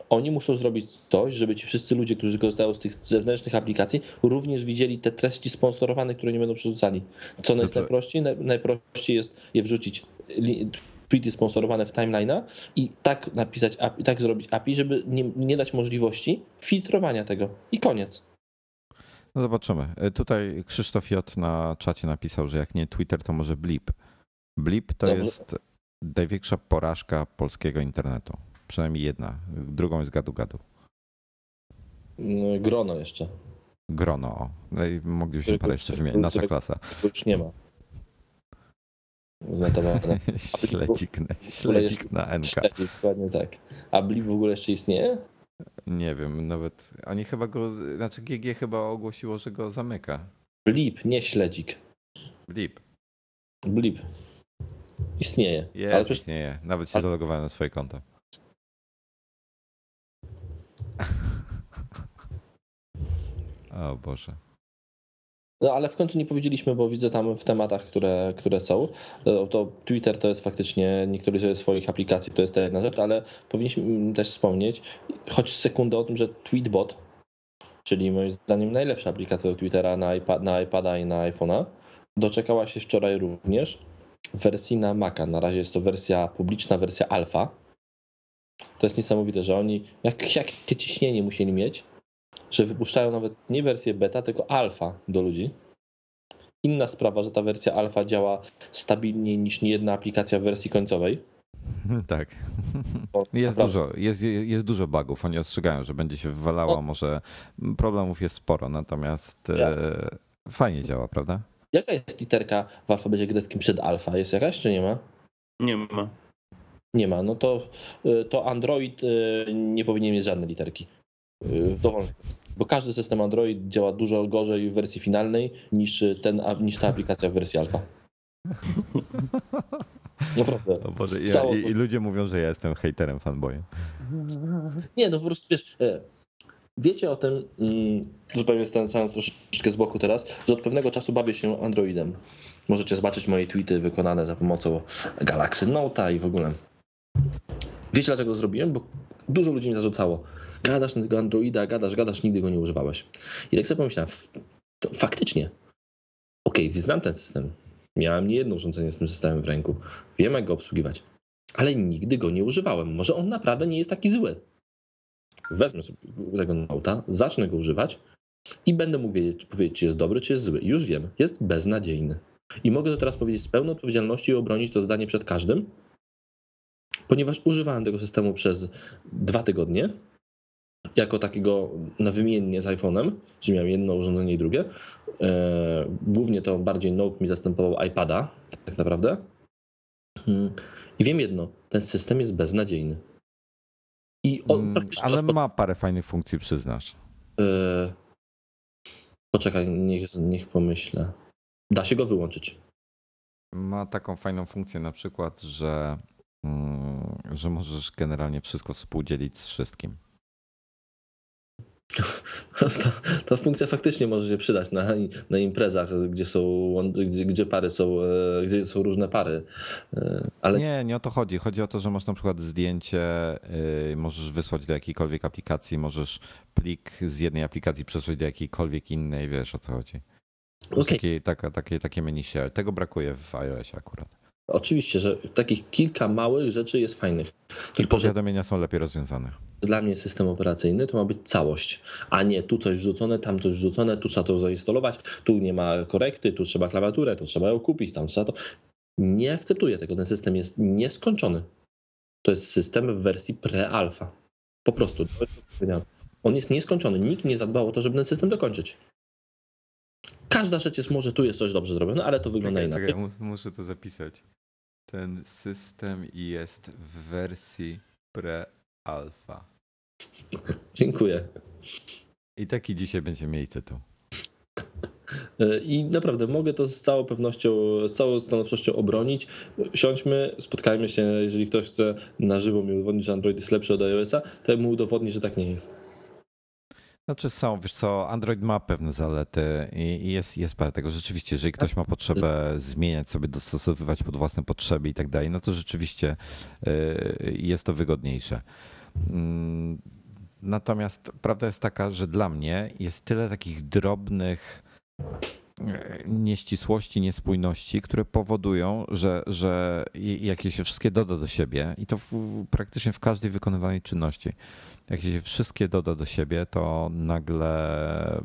Speaker 4: Oni muszą zrobić coś, żeby ci wszyscy ludzie, którzy korzystają z tych zewnętrznych aplikacji, również widzieli te treści sponsorowane, które nie będą przerzucali. Co jest
Speaker 2: Dobrze.
Speaker 4: najprościej? Naj, najprościej jest je wrzucić tweety sponsorowane w timeline'a i tak napisać API, tak zrobić API, żeby nie, nie dać możliwości filtrowania tego. I koniec.
Speaker 2: No zobaczymy. Y, Tutaj Krzysztof J. na czacie napisał, że jak nie Twitter, to może Blip. Blip to
Speaker 4: Dobrze.
Speaker 2: jest największa porażka polskiego internetu. Przynajmniej jedna. Drugą jest gadu gadu.
Speaker 4: Mm, Grono jeszcze.
Speaker 2: Grono. o. No i moglibyśmy parę jeszcze wymienić. Nasza klasa.
Speaker 4: Już nie ma. Znotowane.
Speaker 2: śledzik, na- śledzik na NK.
Speaker 4: Śledzik, dokładnie tak. A Blip w ogóle jeszcze istnieje?
Speaker 2: Nie wiem, nawet oni chyba go, znaczy GG chyba ogłosiło, że go zamyka.
Speaker 4: Blip, nie śledzik.
Speaker 2: Blip.
Speaker 4: Blip. Istnieje. Ale
Speaker 2: Jest,
Speaker 4: przecież
Speaker 2: istnieje. Nawet się
Speaker 4: ale-
Speaker 2: zalogowałem na swoje konto. O Boże.
Speaker 4: No ale w końcu nie powiedzieliśmy, bo widzę tam w tematach, które, które są, to, to Twitter to jest faktycznie, niektórzy ze swoich aplikacji to jest ta jedna rzecz, ale powinniśmy mm, też wspomnieć, choć sekundę o tym, że Tweetbot, czyli moim zdaniem najlepsza aplikacja do Twittera na, iPad, na iPada i na iPhone'a, doczekała się wczoraj również wersji na Maca. Na razie jest to wersja publiczna, wersja alfa. To jest niesamowite, że oni, jak, jakie ciśnienie musieli mieć, że wypuszczają nawet nie wersję beta, tylko alfa do ludzi. Inna sprawa, że ta wersja alfa działa stabilniej niż niejedna aplikacja w wersji końcowej.
Speaker 2: Tak. Jest dużo, jest, jest dużo bugów. Oni ostrzegają, że będzie się wywalało.
Speaker 4: O.
Speaker 2: Może problemów jest sporo, natomiast
Speaker 4: Ja.
Speaker 2: e, fajnie działa, prawda?
Speaker 4: Jaka jest literka w alfabecie greckim przed alfa? Jest jakaś, czy nie ma?
Speaker 3: Nie ma.
Speaker 4: Nie ma. No to, y, to Android y, nie powinien mieć żadnej literki. W dowolnej. Bo każdy system Android działa dużo gorzej w wersji finalnej niż, ten, niż ta aplikacja w wersji alfa. Naprawdę.
Speaker 2: O Boże, ja, i, I ludzie mówią, że ja jestem hejterem, fanboyem.
Speaker 4: Nie, no po prostu wiesz, e, wiecie o tym, mm, zupełnie stając troszeczkę z boku teraz, że od pewnego czasu bawię się Androidem. Możecie zobaczyć moje tweety wykonane za pomocą Galaxy Note'a i w ogóle. Wiecie dlaczego to zrobiłem? Bo dużo ludzi mi zarzucało. Gadasz na tego Androida, gadasz, gadasz, nigdy go nie używałeś. I tak sobie pomyślałem, faktycznie. Okej, znam ten system. Miałem nie jedno urządzenie z tym systemem w ręku. Wiem, jak go obsługiwać. Ale nigdy go nie używałem. Może on naprawdę nie jest taki zły. Wezmę sobie tego Note'a, zacznę go używać i będę mógł wiedzieć, powiedzieć, czy jest dobry, czy jest zły. Już wiem, jest beznadziejny. I mogę to teraz powiedzieć z pełną odpowiedzialnością i obronić to zdanie przed każdym, ponieważ używałem tego systemu przez dwa tygodnie jako takiego na wymiennie z iPhone'em, czyli miałem jedno urządzenie i drugie. E, Głównie to bardziej Note mi zastępował iPada, tak naprawdę. Mm, I wiem jedno, ten system jest beznadziejny. I on
Speaker 2: Mm, Ale
Speaker 4: od-
Speaker 2: ma parę fajnych funkcji, przyznasz.
Speaker 4: e, Poczekaj, niech, niech pomyślę. Da się go wyłączyć.
Speaker 2: Ma taką fajną funkcję na przykład, że, mm, że możesz generalnie wszystko współdzielić z wszystkim.
Speaker 4: Ta, ta funkcja faktycznie może się przydać na, na imprezach, gdzie są, gdzie, gdzie pary są, e, gdzie są różne pary. E, Ale
Speaker 2: Nie, nie o to chodzi. Chodzi o to, że masz na przykład zdjęcie, yy, możesz wysłać do jakiejkolwiek aplikacji, możesz plik z jednej aplikacji przesłać do jakiejkolwiek innej, wiesz o co chodzi.
Speaker 4: Okej.
Speaker 2: Takie, taka, takie, takie menu share. Tego brakuje w iOSie akurat.
Speaker 4: Oczywiście, że takich kilka małych rzeczy jest fajnych.
Speaker 2: I
Speaker 4: Tylko, że
Speaker 2: powiadomienia są lepiej rozwiązane.
Speaker 4: dla mnie system operacyjny to ma być całość, a nie tu coś wrzucone, tam coś wrzucone, tu trzeba to zainstalować, tu nie ma korekty, tu trzeba klawiaturę, tu trzeba ją kupić, tam trzeba to. Nie akceptuję tego. Ten system jest nieskończony. To jest system w wersji pre-alpha. Po prostu. On jest nieskończony. Nikt nie zadbał o to, żeby ten system dokończyć. Każda rzecz jest, może tu jest coś dobrze zrobione, ale to wygląda
Speaker 2: Czekaj,
Speaker 4: inaczej.
Speaker 2: czekaj, mu- muszę to zapisać. Ten system jest w wersji pre-alpha.
Speaker 4: Dziękuję.
Speaker 2: I taki dzisiaj będziemy mieli tytuł.
Speaker 4: E, I naprawdę mogę to z całą pewnością, z całą stanowczością obronić. Siądźmy, spotkajmy się, jeżeli ktoś chce na żywo mi udowodnić, że Android jest lepszy od iOS-a, to ja mu udowodnię, że tak nie jest.
Speaker 2: Znaczy są, wiesz co, Android ma pewne zalety i jest, jest parę tego. Rzeczywiście, jeżeli ktoś ma potrzebę zmieniać sobie, dostosowywać pod własne potrzeby i tak dalej, no to rzeczywiście y, jest to wygodniejsze. Mm, Natomiast prawda jest taka, że dla mnie jest tyle takich drobnych nieścisłości, niespójności, które powodują, że, że jak się wszystkie doda do siebie i to w, praktycznie w każdej wykonywanej czynności, jak się wszystkie doda do siebie, to nagle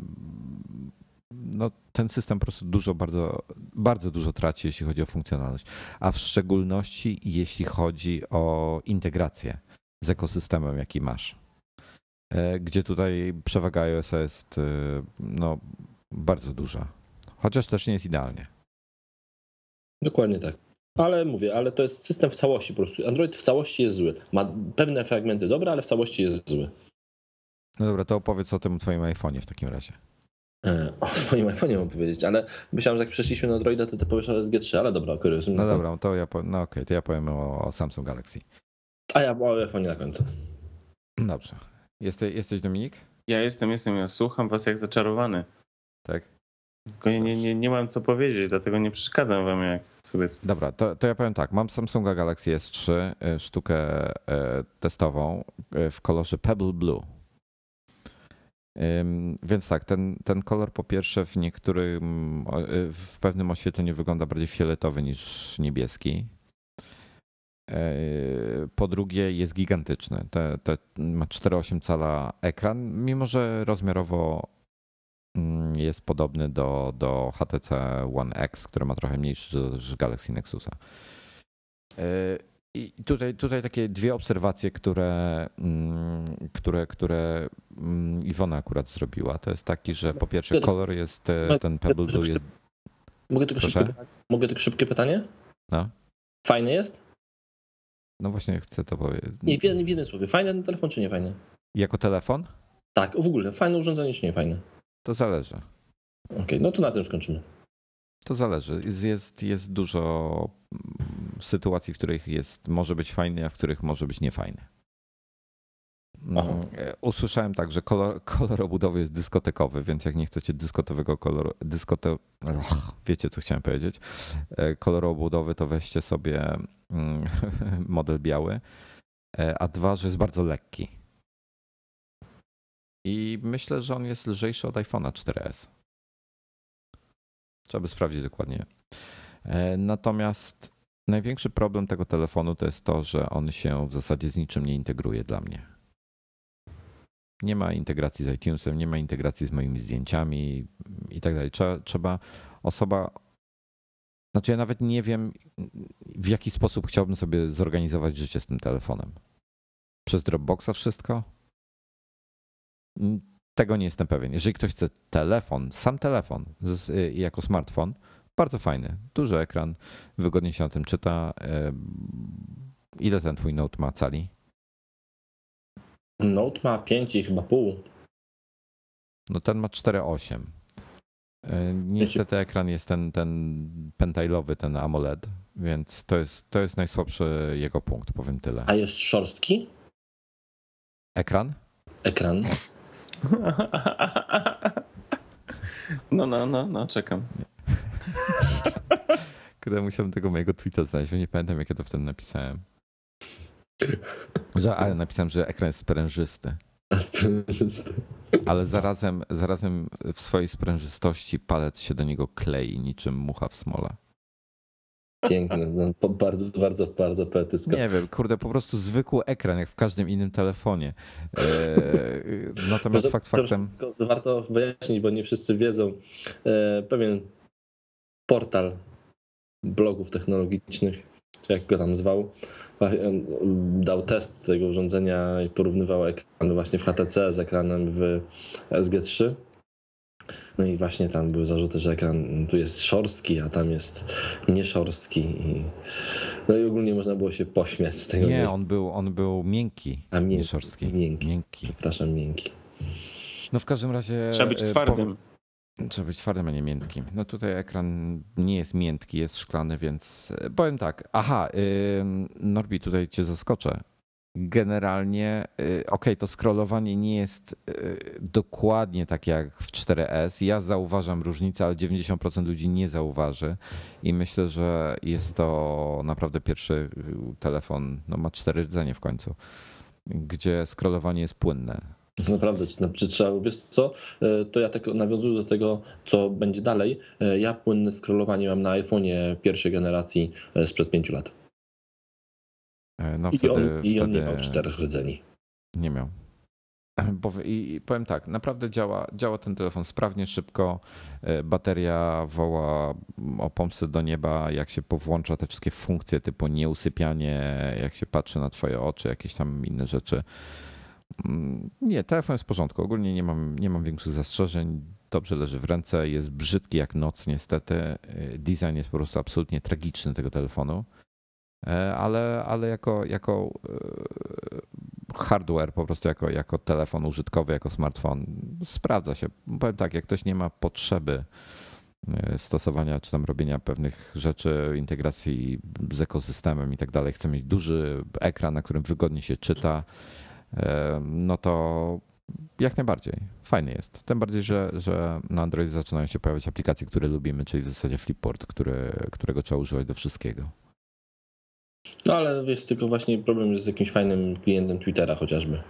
Speaker 2: no, ten system po prostu dużo, bardzo, bardzo dużo traci, jeśli chodzi o funkcjonalność, a w szczególności jeśli chodzi o integrację z ekosystemem, jaki masz. E, Gdzie tutaj przewaga iOS jest e, no, bardzo duża. Chociaż też nie jest idealnie.
Speaker 4: Dokładnie tak. Ale mówię, ale to jest system w całości po prostu. Android w całości jest zły. Ma pewne fragmenty dobre, ale w całości jest zły.
Speaker 2: No dobra, to opowiedz o tym twoim iPhone'ie w takim razie.
Speaker 4: E, O swoim iPhone'ie mam powiedzieć, ale myślałem, że jak przeszliśmy na Androida, to ty powiesz o SG3, ale dobra, okej.
Speaker 2: No dobra, to ja, po, no okej, to ja powiem o, o Samsung Galaxy.
Speaker 4: A ja o iPhone'ie na końcu.
Speaker 2: Dobrze. Jesteś, jesteś Dominik?
Speaker 3: Ja jestem, jestem, ja słucham was jak zaczarowany.
Speaker 2: Tak.
Speaker 3: Tylko nie, nie, nie mam co powiedzieć, dlatego nie przeszkadzam wam, jak sobie
Speaker 2: Dobra, to, to ja powiem tak. Mam Samsunga Galaxy S3, y, sztukę y, testową y, w kolorze Pebble Blue. Więc tak, ten, ten kolor po pierwsze w niektórym, w pewnym oświetleniu wygląda bardziej fioletowy niż niebieski. E, po drugie jest gigantyczny. Te, te ma 4,8 cala ekran, mimo że rozmiarowo jest podobny do, do HTC One X, który ma trochę mniejszy niż Galaxy Nexusa. E, i tutaj, tutaj takie dwie obserwacje, które, mm, które, które mm, Iwona akurat zrobiła. To jest taki, że po pierwsze kolor jest, e, ten Pebble Blue jest...
Speaker 4: Mogę tylko, szybkie, mogę tylko szybkie pytanie?
Speaker 2: No.
Speaker 4: Fajny jest?
Speaker 2: No właśnie chcę to powiedzieć.
Speaker 4: Nie, w jednym, w jednym słowie. Fajny ten telefon czy nie fajny?
Speaker 2: Jako telefon?
Speaker 4: Tak, w ogóle. Fajne urządzenie czy nie fajne?
Speaker 2: To zależy.
Speaker 4: Okej, okay, no to na tym skończymy.
Speaker 2: To zależy. Jest, jest dużo mm, sytuacji, w których jest, może być fajny, a w których może być niefajny. Mm, Aha. E, usłyszałem tak, że kolor, kolor obudowy jest dyskotekowy, więc jak nie chcecie dyskotowego koloru, dyskote... Wiecie co chciałem powiedzieć, e, koloru obudowy, to weźcie sobie mm, model biały, e, a dwa, że jest bardzo lekki. I myślę, że on jest lżejszy od iPhone'a 4S. Trzeba by sprawdzić dokładnie. E, natomiast największy problem tego telefonu to jest to, że on się w zasadzie z niczym nie integruje dla mnie. Nie ma integracji z iTunesem, nie ma integracji z moimi zdjęciami i tak dalej. Trzeba, trzeba osoba. Znaczy, ja nawet nie wiem, w jaki sposób chciałbym sobie zorganizować życie z tym telefonem. Przez Dropboxa wszystko? Tego nie jestem pewien. Jeżeli ktoś chce telefon, sam telefon z, y, jako smartfon, bardzo fajny, duży ekran, wygodnie się na tym czyta. Ile ten twój Note ma cali?
Speaker 4: Note ma 5 i chyba pół.
Speaker 2: No ten ma 4,8. E, niestety ekran jest ten, ten pentailowy, ten AMOLED, więc to jest, to jest najsłabszy jego punkt, powiem tyle.
Speaker 4: A jest szorstki?
Speaker 2: Ekran?
Speaker 4: Ekran.
Speaker 3: No, no, no, no, czekam.
Speaker 2: Kurde, musiałem tego mojego tweeta znaleźć, bo nie pamiętam, jak ja to wtedy napisałem. Że, ale napisałem, że ekran jest sprężysty.
Speaker 4: A sprężysty.
Speaker 2: Ale zarazem, zarazem w swojej sprężystości palec się do niego klei niczym mucha w smole.
Speaker 4: Piękne, no, bardzo, bardzo, bardzo poetycko.
Speaker 2: Nie wiem, kurde, po prostu zwykły ekran, jak w każdym innym telefonie. Eee, natomiast to, fakt faktem...
Speaker 4: Warto wyjaśnić, bo nie wszyscy wiedzą. Eee, pewien portal blogów technologicznych, jak go tam zwał, dał test tego urządzenia i porównywał ekran właśnie w HTC z ekranem w SG3 no i właśnie tam były zarzuty, że ekran tu jest szorstki, a tam jest nieszorstki. I... No i ogólnie można było się pośmiać z tego.
Speaker 2: Nie, on był, on był miękki, a miękki, nie szorstki.
Speaker 4: Miękki. miękki. Przepraszam, miękki.
Speaker 2: No w każdym razie...
Speaker 3: Trzeba być e, twardym.
Speaker 2: Trzeba być twardym, a nie miętkim. No tutaj ekran nie jest miętki, jest szklany, więc e, powiem tak. Aha, Norbi, tutaj cię zaskoczę generalnie, y, ok, to scrollowanie nie jest y, dokładnie tak jak w 4S. Ja zauważam różnicę, ale 90% ludzi nie zauważy i myślę, że jest to naprawdę pierwszy y, telefon, no ma cztery rdzenie w końcu, gdzie scrollowanie jest płynne.
Speaker 4: Naprawdę, czy trzeba, wiesz co, to ja tak nawiązuję do tego, co będzie dalej. Ja płynne scrollowanie mam na iPhone'ie pierwszej generacji sprzed pięciu lat.
Speaker 2: E, no I, wtedy,
Speaker 4: on, I on nie miał czterech rdzeni.
Speaker 2: Nie miał. Bo, I powiem tak, naprawdę działa, działa ten telefon sprawnie, szybko. E, bateria woła o pomstę do nieba, jak się powłącza te wszystkie funkcje typu nieusypianie, jak się patrzy na twoje oczy, jakieś tam inne rzeczy. Mm, nie, telefon jest w porządku. Ogólnie nie mam, nie mam większych zastrzeżeń. Dobrze leży w ręce, jest brzydki jak noc niestety. E, design jest po prostu absolutnie tragiczny tego telefonu. E, ale, ale jako, jako e, hardware, po prostu jako, jako telefon użytkowy, jako smartfon, sprawdza się. Powiem tak, jak ktoś nie ma potrzeby e, stosowania czy tam robienia pewnych rzeczy, integracji z ekosystemem i tak dalej, chce mieć duży ekran, na którym wygodnie się czyta, no to jak najbardziej. Fajny jest. Tym bardziej, że, że na Androidzie zaczynają się pojawiać aplikacje, które lubimy, czyli w zasadzie Flipboard, który, którego trzeba używać do wszystkiego.
Speaker 4: No ale jest tylko właśnie problem z jakimś fajnym klientem Twittera chociażby.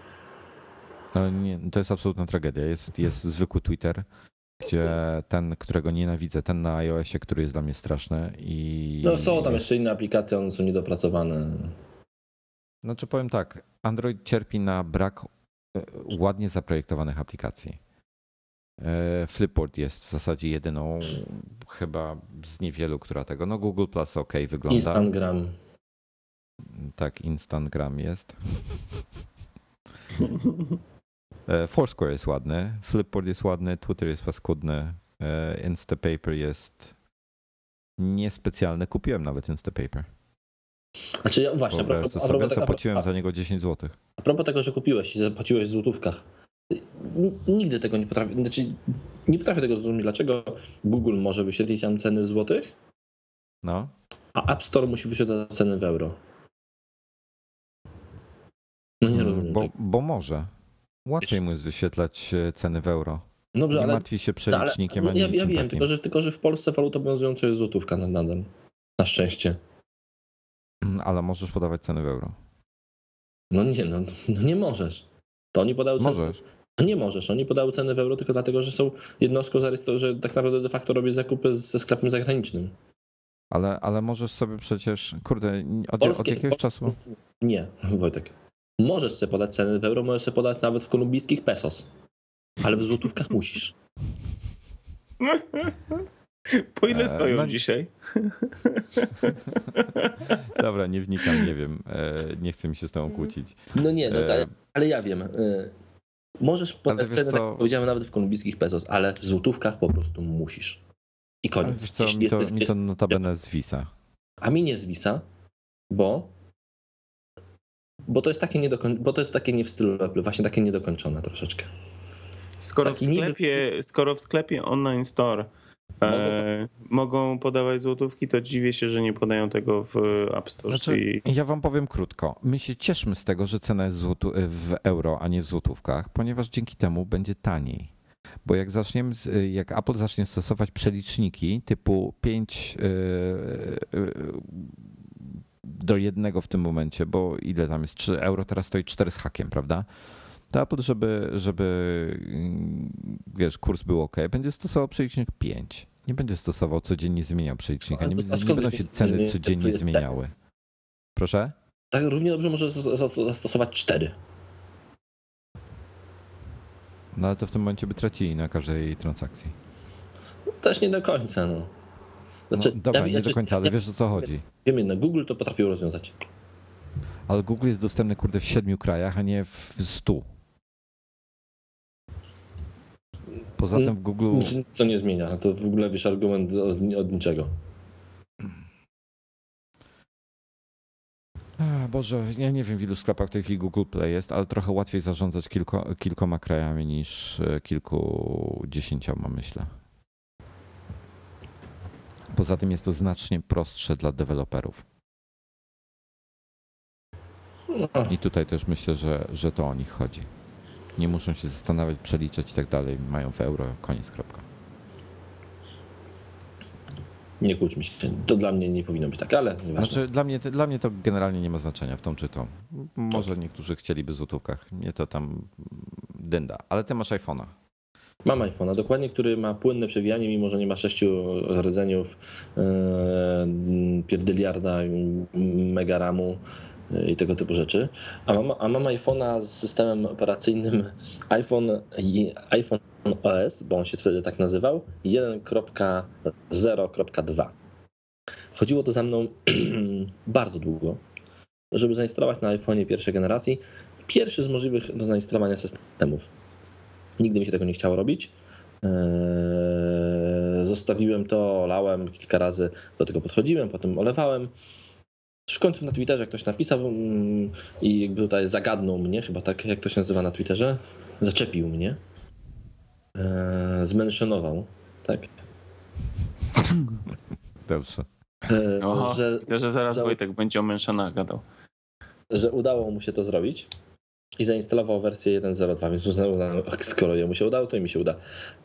Speaker 2: No nie, to jest absolutna tragedia. Jest, jest zwykły Twitter, gdzie ten, którego nienawidzę, ten na iOSie, który jest dla mnie straszny i...
Speaker 4: No są tam
Speaker 2: jest...
Speaker 4: jeszcze inne aplikacje, one są niedopracowane.
Speaker 2: Znaczy powiem tak, Android cierpi na brak e, ładnie zaprojektowanych aplikacji. E, Flipboard jest w zasadzie jedyną chyba z niewielu, która tego. No Google Plus ok wygląda.
Speaker 4: Instagram.
Speaker 2: Tak, Instagram jest. E, Foursquare jest ładny, Flipboard jest ładny, Twitter jest paskudny, e, Instapaper jest niespecjalny. Kupiłem nawet Instapaper.
Speaker 4: Znaczy ja właśnie, a
Speaker 2: Wyobraź
Speaker 4: propos,
Speaker 2: to
Speaker 4: a
Speaker 2: sobie,
Speaker 4: propos,
Speaker 2: zapłaciłem za niego 10 zł.
Speaker 4: a propos tego, że kupiłeś i zapłaciłeś w złotówkach. Nigdy tego nie potrafię, znaczy nie potrafię tego zrozumieć, dlaczego Google może wyświetlić tam ceny w złotych,
Speaker 2: No,
Speaker 4: a App Store musi wyświetlać ceny w euro.
Speaker 2: Bo, bo może. Łatwiej mu jest wyświetlać e, ceny w euro.
Speaker 4: Dobrze,
Speaker 2: Nie
Speaker 4: ale,
Speaker 2: martwi się
Speaker 4: no, ale
Speaker 2: przelicznikiem
Speaker 4: no,
Speaker 2: ani
Speaker 4: ja, ja wiem,
Speaker 2: takim.
Speaker 4: tylko że, tylko że w Polsce walutą obowiązującą jest złotówka na- nadal. Na szczęście.
Speaker 2: Mm, Ale możesz podawać ceny w euro.
Speaker 4: No nie, no, no nie możesz. To oni podały ceny.
Speaker 2: Możesz.
Speaker 4: No nie możesz. Oni podały ceny w euro tylko dlatego, że są jednostką zarejestrowaną, że tak naprawdę de facto robię zakupy ze sklepem zagranicznym.
Speaker 2: Ale, ale możesz sobie przecież, kurde, od,
Speaker 4: Polskie-
Speaker 2: od jakiegoś
Speaker 4: polskie-
Speaker 2: czasu.
Speaker 4: Nie, Wojtek. Możesz sobie podać ceny w euro, możesz sobie podać nawet w kolumbijskich pesos. Ale w złotówkach musisz.
Speaker 3: Po ile
Speaker 2: E,
Speaker 3: stoją
Speaker 2: no-
Speaker 3: dzisiaj?
Speaker 2: Dobra, nie wnikam, nie wiem. E, Nie chcę mi się z tobą kłócić.
Speaker 4: No nie, no,
Speaker 2: E,
Speaker 4: ale, ale ja wiem. y, Możesz podać ceny, tak
Speaker 2: co?
Speaker 4: jak powiedziałem, nawet w kolumbijskich pesos, ale w złotówkach po prostu musisz. I
Speaker 2: Ale
Speaker 4: koniec.
Speaker 2: wiesz co, mi to, mi to notabene zwisa.
Speaker 4: A mi nie zwisa, bo bo to jest takie niedokoń... bo to jest takie nie w stylu Apple, właśnie takie niedokończone troszeczkę.
Speaker 3: Skoro w
Speaker 4: Taki
Speaker 3: sklepie, skoro w sklepie online store e, mogą podawać złotówki, to dziwię się, że nie podają tego w App Store.
Speaker 2: Znaczy,
Speaker 3: czyli
Speaker 2: ja wam powiem krótko. My się cieszmy z tego, że cena jest złotu- w euro, a nie w złotówkach, ponieważ dzięki temu będzie taniej. Bo jak zaczniemy, jak Apple zacznie stosować przeliczniki typu 5 do jednego w tym momencie, bo ile tam jest? 3 euro teraz stoi 4 z hakiem, prawda? To Apple, żeby, żeby mm, wiesz, kurs był ok, będzie stosował przelicznik 5. Nie będzie stosował codziennie zmieniał przelicznika. Nie, nie będą się ceny
Speaker 4: nie
Speaker 2: codziennie zmieniały. Proszę?
Speaker 4: Tak równie dobrze może zas- zas- zastosować cztery.
Speaker 2: No ale to w tym momencie by tracili na każdej transakcji.
Speaker 4: Też nie do końca, no. Znaczy,
Speaker 2: no, dobra,
Speaker 4: ja-
Speaker 2: nie do końca, ale
Speaker 4: ja-
Speaker 2: wiesz o co chodzi.
Speaker 4: Wiem jedno, Google to potrafił rozwiązać.
Speaker 2: Ale Google jest dostępny kurde w siedmiu krajach, a nie w stu. Poza tym w Google.
Speaker 4: Nic co nie zmienia. To w ogóle wiesz argument od, od niczego.
Speaker 2: A, Boże, ja nie wiem w ilu sklepach w tej chwili Google Play jest, ale trochę łatwiej zarządzać kilko, kilkoma krajami niż e, kilkudziesięcioma, myślę. Poza tym jest to znacznie prostsze dla deweloperów.
Speaker 4: No,
Speaker 2: I tutaj też myślę, że, że to o nich chodzi. Nie muszą się zastanawiać, przeliczać i tak dalej. Mają w euro, koniec, kropka.
Speaker 4: nie kłóćmy się. To dla mnie nie powinno być tak, ale nieważne.
Speaker 2: Znaczy, dla mnie, dla mnie to generalnie nie ma znaczenia w tą czy tą. Może niektórzy chcieliby w złotówkach. Mnie to tam dynda. Ale ty masz iPhone'a.
Speaker 4: Mam iPhone'a, dokładnie, który ma płynne przewijanie, mimo że nie ma sześciu rdzeniów, yy, pierdyliarda, mega ramu yy, i tego typu rzeczy. A mam, a mam iPhone'a z systemem operacyjnym iPhone, iPhone OS, bo on się wtedy tak nazywał, 1.0.2. Chodziło to za mną bardzo długo, żeby zainstalować na iPhone'ie pierwszej generacji pierwszy z możliwych do zainstalowania systemów. Nigdy mi się tego nie chciało robić. Eee, Zostawiłem to, lałem kilka razy, do tego podchodziłem, potem olewałem. W końcu na Twitterze ktoś napisał mm, i jakby tutaj zagadnął mnie, chyba tak jak to się nazywa na Twitterze, zaczepił mnie, eee, zmenszonował, tak,
Speaker 2: Dobrze.
Speaker 4: Eee,
Speaker 3: Oho,
Speaker 4: że,
Speaker 3: widzę, że zaraz
Speaker 4: za-
Speaker 3: Wojtek będzie o Mentionach gadał.
Speaker 4: że udało mu się to zrobić i zainstalował wersję 1.02, więc uznałem, skoro jemu się udało, to i mi się uda.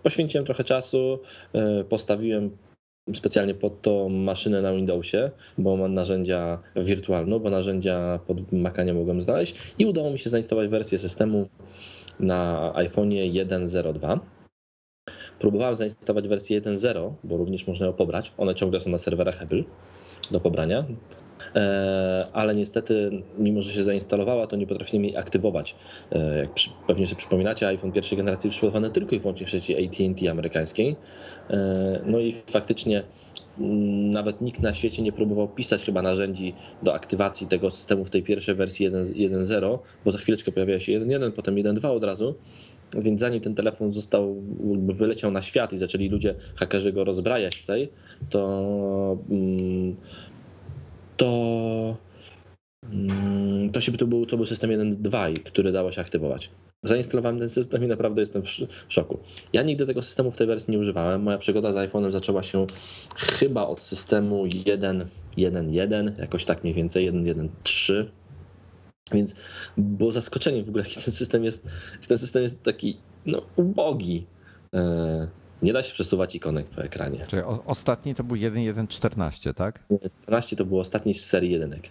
Speaker 4: Poświęciłem trochę czasu, e, postawiłem specjalnie pod to maszynę na Windowsie, bo mam narzędzia wirtualne, bo narzędzia pod Maca nie mogłem znaleźć i udało mi się zainstalować wersję systemu na iPhone'ie 1.02. Próbowałem zainstalować wersję 1.0, bo również można ją pobrać. One ciągle są na serwerach Apple do pobrania. E, ale niestety, mimo że się zainstalowała, to nie potrafimy jej aktywować. E, jak pewnie sobie przypominacie, iPhone pierwszej generacji przygotowany tylko i wyłącznie w sieci AT&T amerykańskiej. E, no i faktycznie mm, nawet nikt na świecie nie próbował pisać chyba narzędzi do aktywacji tego systemu w tej pierwszej wersji 1.0, bo za chwileczkę pojawia się 1.1, potem 1.2 od razu. Więc zanim ten telefon został, wyleciał na świat i zaczęli ludzie, hakerzy go rozbrajać tutaj, to mm, to, mm, to, się, to, był, to był system 1.2, który dało się aktywować. Zainstalowałem ten system i naprawdę jestem w szoku. Ja nigdy tego systemu w tej wersji nie używałem. Moja przygoda z iPhone'em zaczęła się chyba od systemu 1.1.1, jakoś tak mniej więcej, 1.1.3. Więc było zaskoczenie w ogóle, jaki ten system jest, ten system jest taki no, ubogi. Nie da się przesuwać ikonek po ekranie.
Speaker 2: Czyli o, ostatni to był 1.1.14, tak?
Speaker 4: 14 to był ostatni z serii jedynek.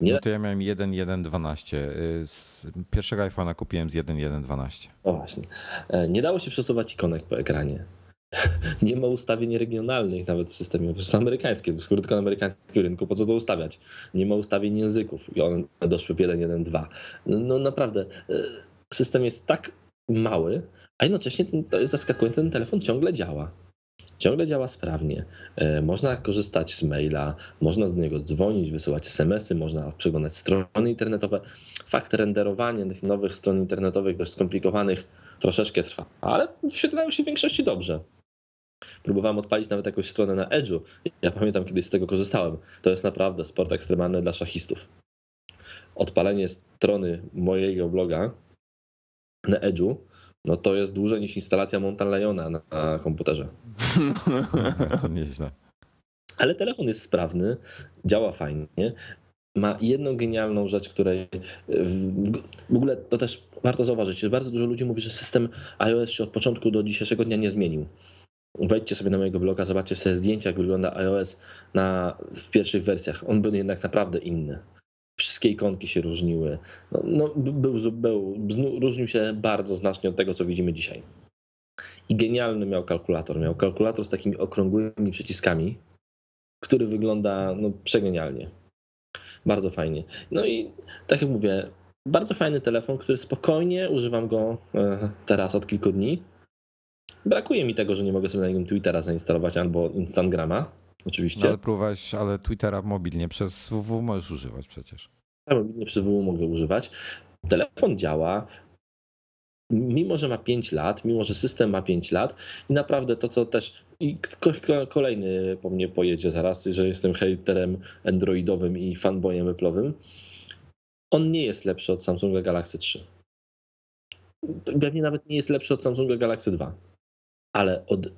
Speaker 2: Nie no to ja miałem 1.1.12. Y, z pierwszego iPhone'a kupiłem z 1.1.12.
Speaker 4: O właśnie. E, nie dało się przesuwać ikonek po ekranie. Nie ma ustawień regionalnych nawet w systemie, to jest amerykańskie, tylko na amerykańskim rynku, po co to ustawiać? Nie ma ustawień języków i one doszły w 1.1.2. No, no naprawdę, e, system jest tak mały, a jednocześnie to jest zaskakujące, ten telefon ciągle działa. Ciągle działa sprawnie. E, można korzystać z maila, można z niego dzwonić, wysyłać SMS-y, można przeglądać strony internetowe. Fakt renderowania tych nowych stron internetowych, dość skomplikowanych, troszeczkę trwa, ale wyświetlają się w większości dobrze. Próbowałem odpalić nawet jakąś stronę na Edge'u. Ja pamiętam, kiedyś z tego korzystałem. To jest naprawdę sport ekstremalny dla szachistów. Odpalenie strony mojego bloga na Edge'u no to jest dłużej niż instalacja Mountain Liona na, na komputerze.
Speaker 2: to nieźle.
Speaker 4: Ale telefon jest sprawny, działa fajnie. Ma jedną genialną rzecz, której w, w ogóle to też warto zauważyć. Bardzo dużo ludzi mówi, że system iOS się od początku do dzisiejszego dnia nie zmienił. Wejdźcie sobie na mojego bloga, zobaczcie sobie zdjęcia, jak wygląda iOS na, w pierwszych wersjach. On był jednak naprawdę inny wszystkie ikonki się różniły. No, no, był, był, różnił się bardzo znacznie od tego, co widzimy dzisiaj. I genialny miał kalkulator. Miał kalkulator z takimi okrągłymi przyciskami, który wygląda no, przegenialnie. Bardzo fajnie. No i tak jak mówię, bardzo fajny telefon, który spokojnie używam go e, teraz od kilku dni. Brakuje mi tego, że nie mogę sobie na niego Twittera zainstalować albo Instagrama oczywiście. No
Speaker 2: ale próbowałeś, ale Twittera mobilnie przez WW możesz używać przecież.
Speaker 4: Przez WW mogę używać. Telefon działa, mimo że ma 5 lat, mimo że system ma 5 lat i naprawdę to, co też i kolejny po mnie pojedzie zaraz, że jestem haterem androidowym i fanboyem Apple'owym, on nie jest lepszy od Samsunga Galaxy 3. Pewnie nawet nie jest lepszy od Samsunga Galaxy 2, ale od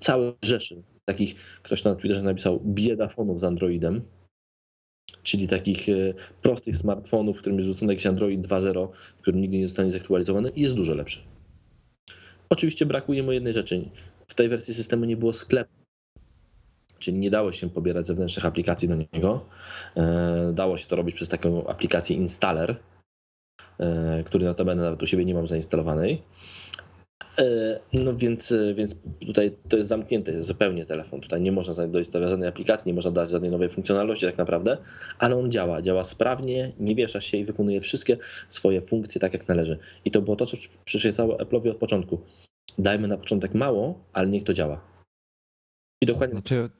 Speaker 4: całej rzeszy takich, ktoś na Twitterze napisał, biedafonów z Androidem, czyli takich e, prostych smartfonów, w którym jest rzucony jakiś Android 2.0, który nigdy nie zostanie zaktualizowany jest dużo lepszy. Oczywiście brakuje mu jednej rzeczy. W tej wersji systemu nie było sklepu, czyli nie dało się pobierać zewnętrznych aplikacji do niego. E, dało się to robić przez taką aplikację Installer, e, który notabene nawet u siebie nie mam zainstalowanej. E, no więc, e, więc tutaj to jest zamknięty zupełnie telefon. Tutaj nie można dojść do żadnej aplikacji, nie można dać żadnej nowej funkcjonalności tak naprawdę, ale on działa, działa sprawnie, nie wiesza się i wykonuje wszystkie swoje funkcje tak jak należy. I to było to, co przyświecało Apple'owi od początku. Dajmy na początek mało, ale niech to działa. I dokładnie.
Speaker 2: Znaczy,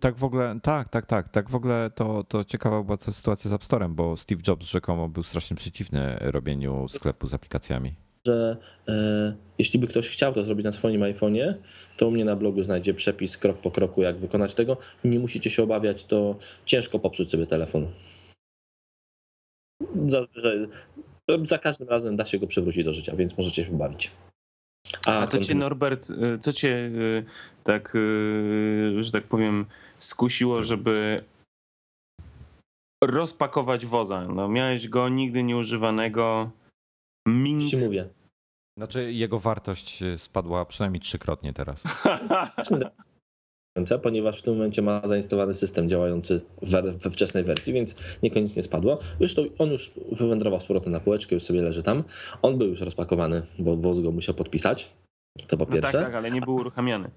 Speaker 2: tak w ogóle, tak, tak, tak. Tak w ogóle to, to ciekawa była sytuacja z App Store'em, bo Steve Jobs rzekomo był strasznie przeciwny robieniu sklepu z aplikacjami
Speaker 4: że e, jeśli by ktoś chciał to zrobić na swoim iPhone'ie, to u mnie na blogu znajdzie przepis krok po kroku, jak wykonać tego. Nie musicie się obawiać, to ciężko popsuć sobie telefon. Za, za każdym razem da się go przywrócić do życia, więc możecie się bawić.
Speaker 3: A, A co cię, Norbert, e, co cię e, tak, e, że tak powiem, skusiło, żeby rozpakować woza? No, miałeś go nigdy nieużywanego
Speaker 4: Mint. Ci mówię.
Speaker 2: Znaczy jego wartość y, spadła przynajmniej trzykrotnie teraz.
Speaker 4: ponieważ w tym momencie ma zainstalowany system działający we wczesnej wersji, więc niekoniecznie spadło. Zresztą on już wywędrował z powrotem na półeczkę, już sobie leży tam. On był już rozpakowany, bo WOZ go musiał podpisać. To po
Speaker 3: No
Speaker 4: pierwsze.
Speaker 3: tak, tak, ale nie był uruchamiany.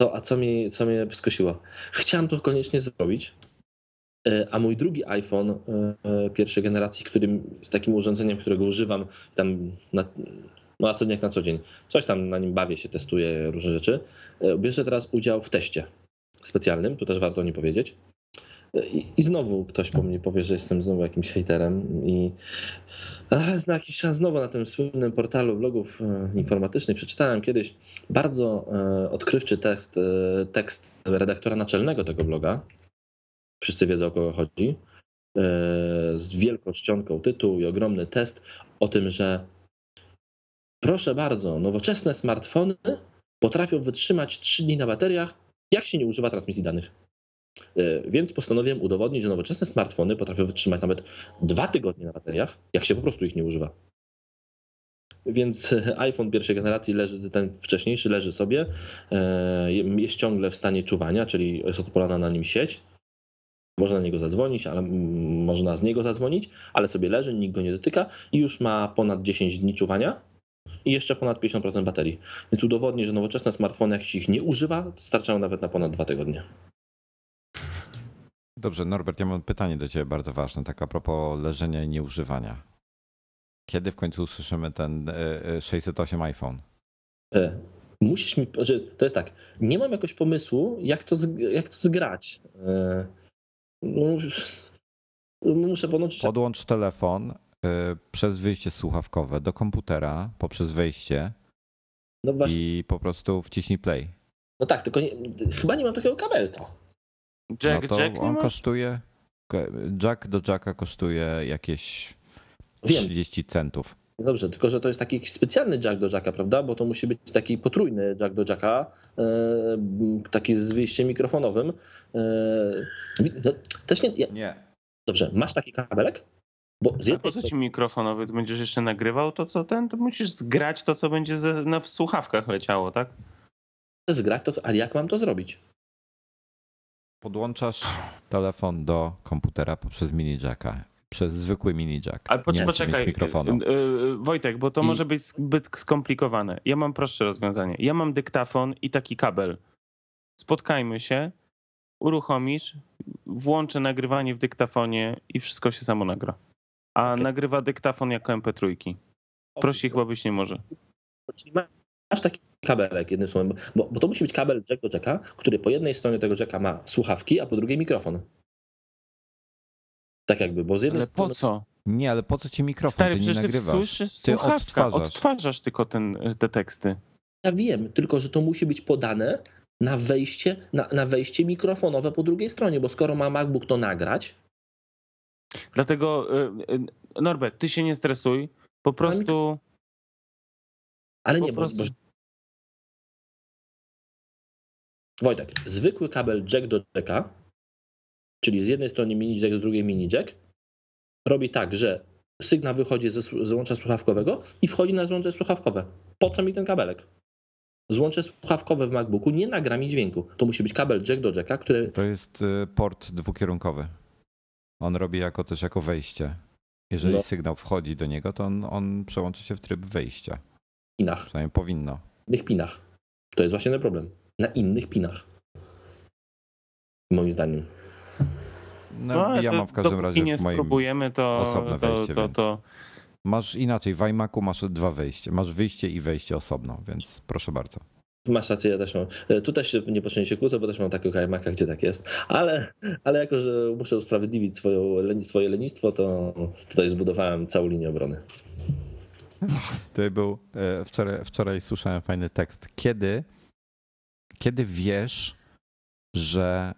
Speaker 4: To, a co, mi, co mnie skusiło? Chciałem to koniecznie zrobić, a mój drugi iPhone e, e, pierwszej generacji, którym z takim urządzeniem, którego używam tam na, no a co jak na co dzień, coś tam na nim bawię się, testuję różne rzeczy, e, bierze teraz udział w teście specjalnym, tu też warto o nim powiedzieć. E, I, I znowu ktoś po mnie powie, że jestem znowu jakimś hejterem i na jakiś czas znowu na tym słynnym portalu blogów e, informatycznych przeczytałem kiedyś bardzo e, odkrywczy tekst, e, tekst redaktora naczelnego tego bloga. Wszyscy wiedzą o kogo chodzi. E, Z wielką czcionką tytuł i ogromny test o tym, że proszę bardzo, nowoczesne smartfony potrafią wytrzymać 3 dni na bateriach, jak się nie używa transmisji danych. E, Więc postanowiłem udowodnić, że nowoczesne smartfony potrafią wytrzymać nawet dwa tygodnie na bateriach, jak się po prostu ich nie używa. Więc iPhone pierwszej generacji leży, ten wcześniejszy leży sobie, e, jest ciągle w stanie czuwania, czyli jest odpalana na nim sieć. Można na niego zadzwonić, ale można z niego zadzwonić, ale sobie leży, nikt go nie dotyka i już ma ponad 10 dni czuwania i jeszcze ponad 50% baterii. Więc udowodnię, że nowoczesne smartfony, jak się ich nie używa, starczają nawet na ponad dwa tygodnie.
Speaker 2: Dobrze, Norbert, ja mam pytanie do ciebie bardzo ważne, tak a propos leżenia i nieużywania. Kiedy w końcu usłyszymy ten e, e, 608 iPhone?
Speaker 4: E, Musisz mi. To jest tak. Nie mam jakoś pomysłu, jak to, jak to zgrać. E, muszę podłączyć.
Speaker 2: Podłącz telefon e, przez wyjście słuchawkowe do komputera poprzez wejście
Speaker 4: No,
Speaker 2: i po prostu wciśnij play.
Speaker 4: no tak, tylko nie, chyba nie mam takiego kabelka.
Speaker 3: Jack,
Speaker 2: no to
Speaker 3: Jack
Speaker 2: on kosztuje. Jack do jacka kosztuje jakieś
Speaker 4: Wiem.
Speaker 2: 30 centów.
Speaker 4: Dobrze, tylko że to jest taki specjalny jack do jacka, prawda? Bo to musi być taki potrójny jack do jacka, e, taki z wyjściem mikrofonowym. E, no, też nie,
Speaker 2: Nie.
Speaker 4: dobrze, masz taki kabelek? Bo z
Speaker 3: A
Speaker 4: jednej
Speaker 3: po co ci mikrofonowy? Ty będziesz jeszcze nagrywał to, co ten? To musisz zgrać to, co będzie ze, na, w słuchawkach leciało, tak?
Speaker 4: zgrać to, ale jak mam to zrobić?
Speaker 2: Podłączasz telefon do komputera poprzez mini jacka. Przez zwykły mini jack.
Speaker 3: Ale poczekaj, poczekaj.
Speaker 2: mikrofonu.
Speaker 3: y, y, Wojtek, bo to
Speaker 2: I-
Speaker 3: może być zbyt skomplikowane. Ja mam prostsze rozwiązanie. Ja mam dyktafon i taki kabel. Spotkajmy się, uruchomisz, włączę nagrywanie w dyktafonie i wszystko się samo nagra. A
Speaker 4: Okej.
Speaker 3: nagrywa dyktafon jako MP3. Prościej chyba być nie może.
Speaker 4: Masz taki kabelek, jednym słowem, bo, bo to musi być kabel jack do jacka, który po jednej stronie tego jacka ma słuchawki, a po drugiej mikrofon. Tak jakby, bo z jednej
Speaker 3: Ale po co?
Speaker 2: Nie, ale po co ci mikrofon?
Speaker 3: Stary,
Speaker 2: ty nie
Speaker 3: przecież
Speaker 2: nagrywasz.
Speaker 3: słyszysz
Speaker 2: Ty odtwarzasz.
Speaker 3: Odtwarzasz tylko ten, te teksty.
Speaker 4: Ja wiem, tylko że to musi być podane na wejście, na, na wejście mikrofonowe po drugiej stronie, bo skoro ma MacBook to nagrać,
Speaker 3: Dlatego, y, y, Norbert, ty się nie stresuj. Po prostu...
Speaker 4: ale
Speaker 3: Po
Speaker 4: nie, bo,
Speaker 3: prostu-
Speaker 4: bo... Wojtek, zwykły kabel jack do jacka, czyli z jednej strony mini jack, z drugiej mini jack, robi tak, że sygnał wychodzi ze, słu- z łącza słuchawkowego i wchodzi na złącze słuchawkowe. Po co mi ten kabelek? Złącze słuchawkowe w MacBooku nie nagra mi dźwięku. To musi być kabel jack do jacka, który
Speaker 2: To jest y, port dwukierunkowy. On robi jako też jako wejście. Jeżeli
Speaker 4: No.
Speaker 2: sygnał wchodzi do niego, to on, on przełączy się w tryb wejścia.
Speaker 4: pinach,
Speaker 2: Przynajmniej powinno.
Speaker 4: w innych pinach. To jest właśnie ten problem. Na innych pinach. Moim zdaniem.
Speaker 2: No,
Speaker 3: ale
Speaker 2: ja mam w każdym razie
Speaker 3: nie
Speaker 2: w moim...
Speaker 3: spróbujemy, to,
Speaker 2: osobne
Speaker 3: to,
Speaker 2: wejście,
Speaker 3: to, to,
Speaker 2: Masz inaczej, w iMacu masz dwa wejścia. Masz wyjście i wejście osobno, więc proszę bardzo.
Speaker 4: Masz rację, ja też mam. E, Tu też się niepotrzebnie się kłócę, bo też mam takiego iMac'a, gdzie tak jest. Ale, ale jako, że muszę usprawiedliwić swoją, swoje lenistwo, to tutaj zbudowałem całą linię obrony.
Speaker 2: Tutaj był, e, wczoraj, wczoraj słyszałem fajny tekst. Kiedy, kiedy wiesz, że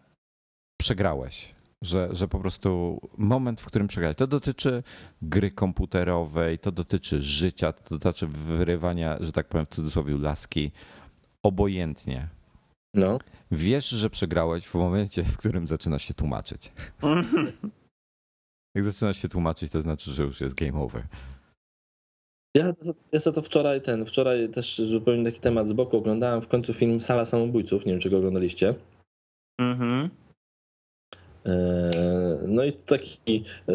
Speaker 2: przegrałeś? Że, że po prostu moment, w którym przegrałeś. To dotyczy gry komputerowej, to dotyczy życia, to dotyczy wyrywania, że tak powiem w cudzysłowie, laski. Obojętnie.
Speaker 4: No.
Speaker 2: Wiesz, że przegrałeś w momencie, w którym zaczynasz się tłumaczyć. Jak zaczynasz się tłumaczyć, to znaczy, że już jest game over.
Speaker 4: Ja, ja za to wczoraj ten, wczoraj też zupełnie taki temat z boku oglądałem w końcu film Sala Samobójców, nie wiem czy go oglądaliście.
Speaker 3: Mhm.
Speaker 4: E, no i taki e,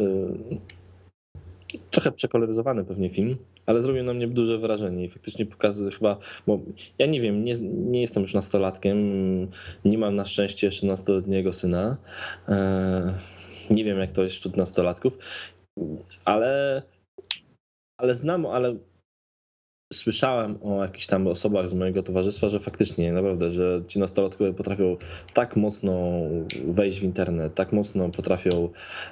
Speaker 4: trochę przekoloryzowany pewnie film, ale zrobił na mnie duże wrażenie i faktycznie pokazuje chyba, bo ja nie wiem, nie, nie jestem już nastolatkiem, nie mam na szczęście jeszcze nastoletniego syna, e, nie wiem jak to jest wśród nastolatków, ale, ale znam, ale słyszałem o jakichś tam osobach z mojego towarzystwa, że faktycznie, naprawdę, że ci nastolatkowie potrafią tak mocno wejść w internet, tak mocno potrafią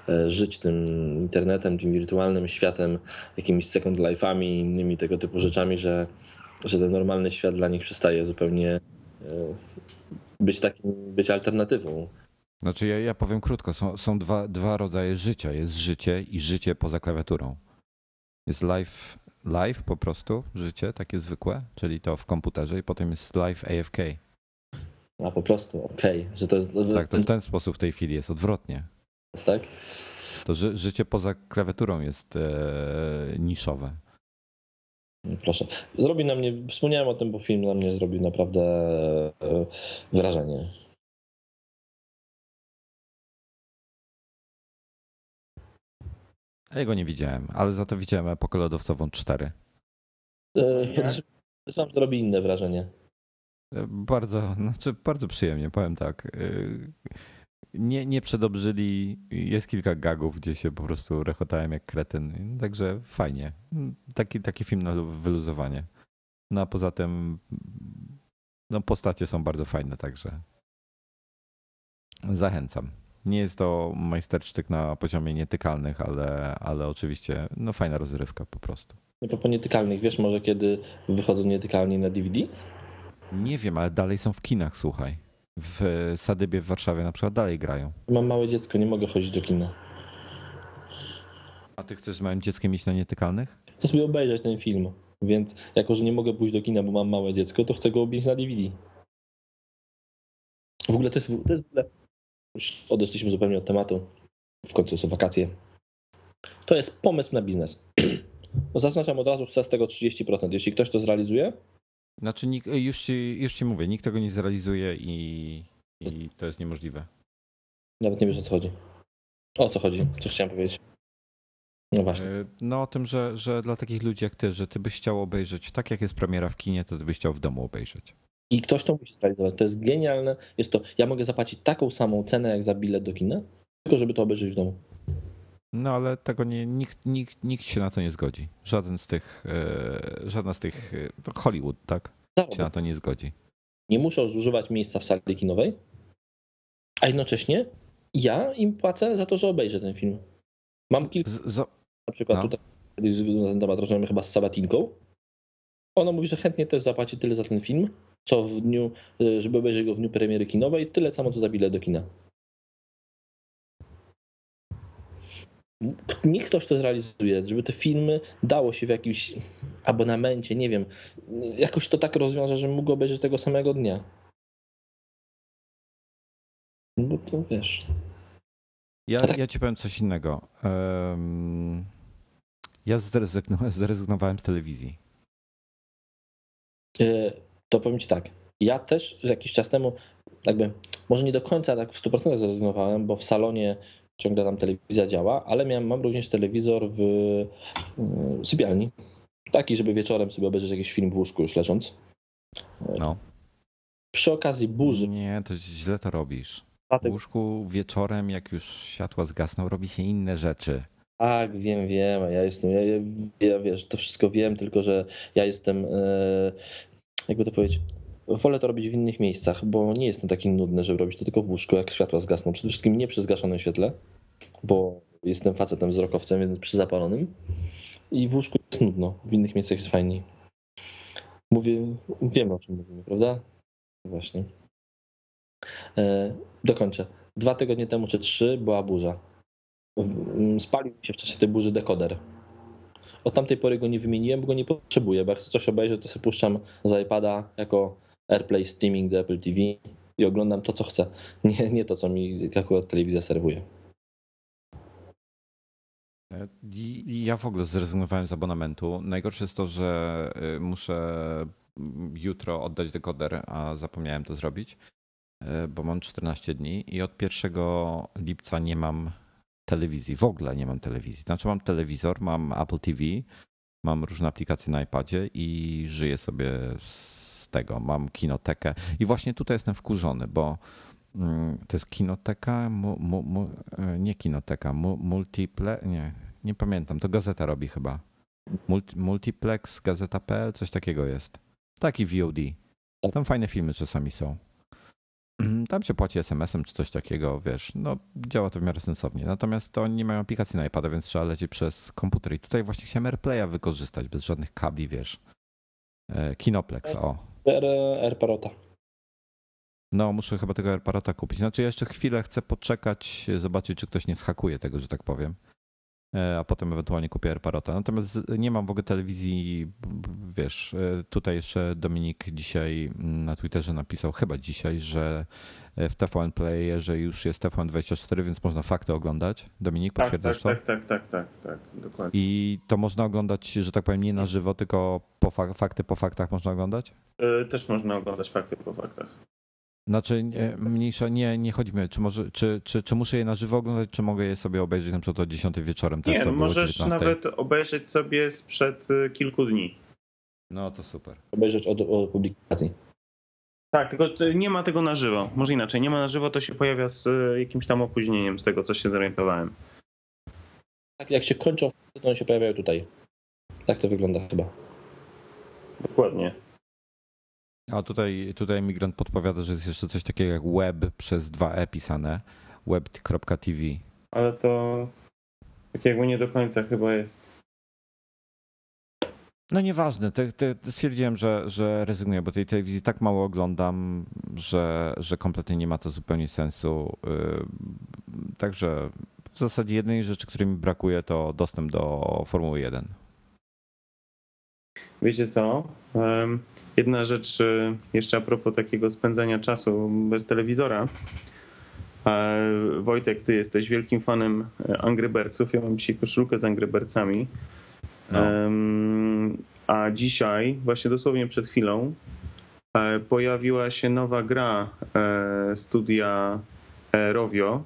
Speaker 4: e, żyć tym internetem, tym wirtualnym światem, jakimiś second life'ami i innymi tego typu rzeczami, że, że ten normalny świat dla nich przestaje zupełnie e, być takim, być alternatywą.
Speaker 2: Znaczy ja, ja powiem krótko, są, są dwa, dwa rodzaje życia. Jest życie i życie poza klawiaturą. Jest live live po prostu, życie takie zwykłe, czyli to w komputerze i potem jest live AFK.
Speaker 4: A po prostu, okej, okay. że to jest...
Speaker 2: Tak, to w ten sposób w tej chwili jest odwrotnie.
Speaker 4: Jest tak?
Speaker 2: To ży, życie poza klawiaturą jest e, niszowe.
Speaker 4: Proszę. Zrobi na mnie, wspomniałem o tym, bo film na mnie zrobił naprawdę e, wrażenie.
Speaker 2: Ja go nie widziałem, ale za to widziałem epokę lodowcową 4.
Speaker 4: Sam zrobi inne wrażenie.
Speaker 2: E, bardzo, znaczy bardzo przyjemnie, powiem tak. E, nie, nie przedobrzyli, jest kilka gagów, gdzie się po prostu rechotałem jak kretyn, także fajnie. Taki, taki film na wyluzowanie. No a poza tym no postacie są bardzo fajne, także zachęcam. Nie jest to majstersztyk na poziomie nietykalnych, ale, ale oczywiście no fajna rozrywka po prostu.
Speaker 4: Nie po nietykalnych, wiesz może kiedy wychodzą nietykalni na DVD?
Speaker 2: Nie wiem, ale dalej są w kinach, słuchaj. W Sadybie w Warszawie na przykład dalej grają.
Speaker 4: Mam małe dziecko, nie mogę chodzić do kina.
Speaker 2: A ty chcesz z małym dzieckiem iść na nietykalnych?
Speaker 4: Chcę sobie obejrzeć ten film, więc jako, że nie mogę pójść do kina, bo mam małe dziecko, to chcę go obejrzeć na DVD. W ogóle to jest, to jest już odeszliśmy zupełnie od tematu, w końcu są wakacje. To jest pomysł na biznes. Zaznaczam od razu, chcę z tego 30%. Jeśli ktoś to zrealizuje.
Speaker 2: Znaczy, już ci, już ci mówię, nikt tego nie zrealizuje i, i to jest niemożliwe.
Speaker 4: Nawet nie wiesz o co chodzi. O co chodzi? Co chciałem powiedzieć? No właśnie. E,
Speaker 2: no o tym, że, że dla takich ludzi jak ty, że ty byś chciał obejrzeć, tak jak jest premiera w kinie, to ty byś chciał w domu obejrzeć.
Speaker 4: I ktoś to musi zrealizować. To jest genialne. Jest to, ja mogę zapłacić taką samą cenę jak za bilet do kina, tylko żeby to obejrzeć w domu.
Speaker 2: No ale tego nie, nikt, nikt, nikt się na to nie zgodzi. Żaden z tych, e, żadna z tych, e, Hollywood, tak? Zarobię. Się na to nie zgodzi.
Speaker 4: Nie muszą zużywać miejsca w sali kinowej, a jednocześnie ja im płacę za to, że obejrzę ten film. Mam kilka, z, z... na przykład no. tutaj na ten temat rozmawiamy chyba z Sabatinką. Ona mówi, że chętnie też zapłaci tyle za ten film, co w dniu, e, żeby obejrzeć go w dniu premiery kinowej, tyle samo co za bilet do kina. Niech ktoś to zrealizuje, żeby te filmy dało się w jakimś abonamencie, nie wiem, jakoś to tak rozwiąże, że mógł obejrzeć tego samego dnia. No bo to wiesz.
Speaker 2: Ja, tak... ja ci powiem coś innego. Um, ja zrezygnowałem z telewizji.
Speaker 4: E, to powiem ci tak. Ja też jakiś czas temu, jakby, może nie do końca tak w 100% zrezygnowałem, bo w salonie ciągle tam telewizja działa, ale miałem, mam również telewizor w y, sypialni. Taki, żeby wieczorem sobie obejrzeć jakiś film w łóżku już leżąc.
Speaker 2: No.
Speaker 4: Przy okazji burzy.
Speaker 2: Nie, to źle to robisz. W łóżku wieczorem, jak już światła zgasną, robi się inne rzeczy.
Speaker 4: Tak, wiem, wiem. Ja jestem, ja, ja, ja wiesz, to wszystko wiem, tylko że ja jestem e, jakby to powiedzieć, wolę to robić w innych miejscach, bo nie jestem taki nudny, żeby robić to tylko w łóżku, jak światła zgasną. Przede wszystkim nie przy zgaszonym świetle, bo jestem facetem wzrokowcem, więc przy zapalonym. I w łóżku jest nudno, w innych miejscach jest fajniej. Mówię, wiemy o czym mówimy, prawda? Właśnie. E, dokończę. Dwa tygodnie temu czy trzy była burza. Spalił się w czasie tej burzy dekoder od tamtej pory go nie wymieniłem, bo go nie potrzebuję, bo jak chcę coś obejrzeć, to sobie puszczam z iPada jako AirPlay Streaming do Apple TV i oglądam to, co chcę. Nie, nie to, co mi akurat telewizja serwuje.
Speaker 2: Ja w ogóle zrezygnowałem z abonamentu. Najgorsze jest to, że y, muszę mm, jutro oddać dekoder, a zapomniałem to zrobić, y, bo mam 14 dni i od 1 lipca nie mam telewizji. W ogóle nie mam telewizji. Znaczy mam telewizor, mam Apple TV, mam różne aplikacje na iPadzie i żyję sobie z tego. Mam kinotekę i właśnie tutaj jestem wkurzony, bo mm, to jest kinoteka, mu, mu, mu, e, nie kinoteka, mu, multiple, nie, nie pamiętam, to gazeta robi chyba. Multi, multiplex, gazeta.pl, coś takiego jest. Taki VOD. Tam fajne filmy czasami są. Tam się płaci SMS-em czy coś takiego, wiesz, no działa to w miarę sensownie. Natomiast to nie mają aplikacji na iPada, więc trzeba lecieć przez komputer. I tutaj właśnie chciałem AirPlaya wykorzystać bez żadnych kabli, wiesz. E, Kinoplex, o.
Speaker 4: R, R Parota.
Speaker 2: No, muszę chyba tego AirParota kupić. Znaczy, ja jeszcze chwilę chcę poczekać, zobaczyć, czy ktoś nie schakuje tego, że tak powiem. E, A potem ewentualnie kupię AirParota. Natomiast nie mam w ogóle telewizji, wiesz, e, tutaj jeszcze Dominik dzisiaj mm, na Twitterze napisał, chyba dzisiaj, że e, w TVN Playerze już jest TVN24, więc można fakty oglądać. Dominik,
Speaker 3: Tak,
Speaker 2: potwierdzasz
Speaker 3: tak,
Speaker 2: to?
Speaker 3: tak, tak, tak, tak, tak, dokładnie.
Speaker 2: I to można oglądać, że tak powiem, nie na żywo, tylko po fa- fakty po faktach można oglądać?
Speaker 3: Też można oglądać fakty po faktach.
Speaker 2: Znaczy, nie, mniejsza, nie, nie chodzi mi, czy, może, czy, czy, czy muszę je na żywo oglądać, czy mogę je sobie obejrzeć na przykład o 10 wieczorem, tak
Speaker 3: Nie,
Speaker 2: co
Speaker 3: możesz
Speaker 2: 19?
Speaker 3: nawet obejrzeć sobie sprzed y, kilku dni.
Speaker 2: No to super.
Speaker 4: Obejrzeć od, od publikacji.
Speaker 3: Tak, tylko nie ma tego na żywo. Może inaczej, nie ma na żywo, to się pojawia z y, jakimś tam opóźnieniem z tego, co się zorientowałem.
Speaker 4: Tak jak się kończą, to one się pojawiają tutaj. Tak to wygląda chyba.
Speaker 3: Dokładnie.
Speaker 2: A tutaj, tutaj migrant podpowiada, że jest jeszcze coś takiego jak web przez dwa e pisane, web.tv.
Speaker 3: Ale to tak jakby nie do końca chyba jest.
Speaker 2: No nieważne, te, te, stwierdziłem, że, że rezygnuję, bo tej telewizji tak mało oglądam, że, że kompletnie nie ma to zupełnie sensu. Yy, Także w zasadzie jednej rzeczy, której mi brakuje, to dostęp do Formuły 1.
Speaker 3: Wiecie co? Jedna rzecz y, jeszcze a propos takiego spędzania czasu bez telewizora. E, Wojtek, ty jesteś wielkim fanem e, Angry Birdsów. Ja mam dzisiaj koszulkę z Angry Birdsami.
Speaker 2: No.
Speaker 3: A dzisiaj, właśnie dosłownie przed chwilą, e, pojawiła się nowa gra studia Rovio,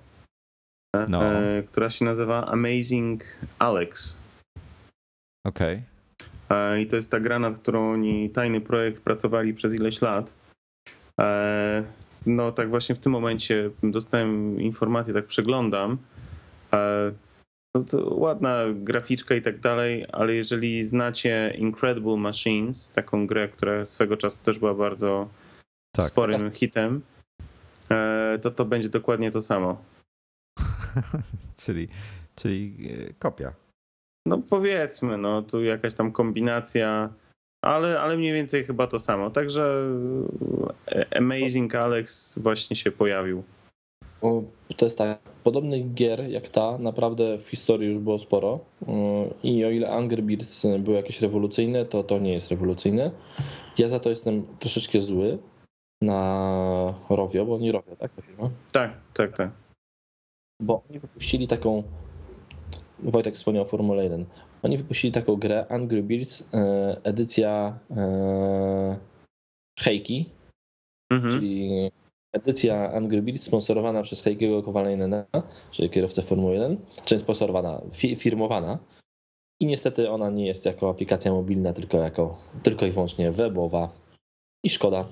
Speaker 2: No.
Speaker 3: która się nazywa Amazing Alex.
Speaker 2: Okej.
Speaker 3: E, I to jest ta gra, nad którą oni, tajny projekt, pracowali przez ileś lat. E, No tak właśnie w tym momencie dostałem informację, tak przeglądam. E, No to ładna graficzka i tak dalej, ale jeżeli znacie Incredible Machines, taką grę, która swego czasu też była bardzo
Speaker 2: Tak.
Speaker 3: sporym hitem, e, to to będzie dokładnie to samo.
Speaker 2: czyli, czyli e, kopia.
Speaker 3: No powiedzmy, no tu jakaś tam kombinacja, ale, ale mniej więcej chyba to samo. Także e, Amazing Alex właśnie się pojawił.
Speaker 4: To jest tak, podobnych gier jak ta naprawdę w historii już było sporo Yy, i o ile Angry Birds były jakieś rewolucyjne, to to nie jest rewolucyjne. Ja za to jestem troszeczkę zły na Rovio, bo nie Rovio, tak?
Speaker 3: Tak, tak, tak.
Speaker 4: Bo oni wypuścili taką, Wojtek wspomniał o Formule 1, oni wypuścili taką grę Angry Birds, e, edycja e, Heiki,
Speaker 3: Mhm.
Speaker 4: czyli edycja Angry Birds sponsorowana przez Heikiego Kowalejnena, czyli kierowcę Formuły 1, czyli sponsorowana, fi, firmowana. I niestety ona nie jest jako aplikacja mobilna, tylko jako tylko i wyłącznie webowa. I szkoda,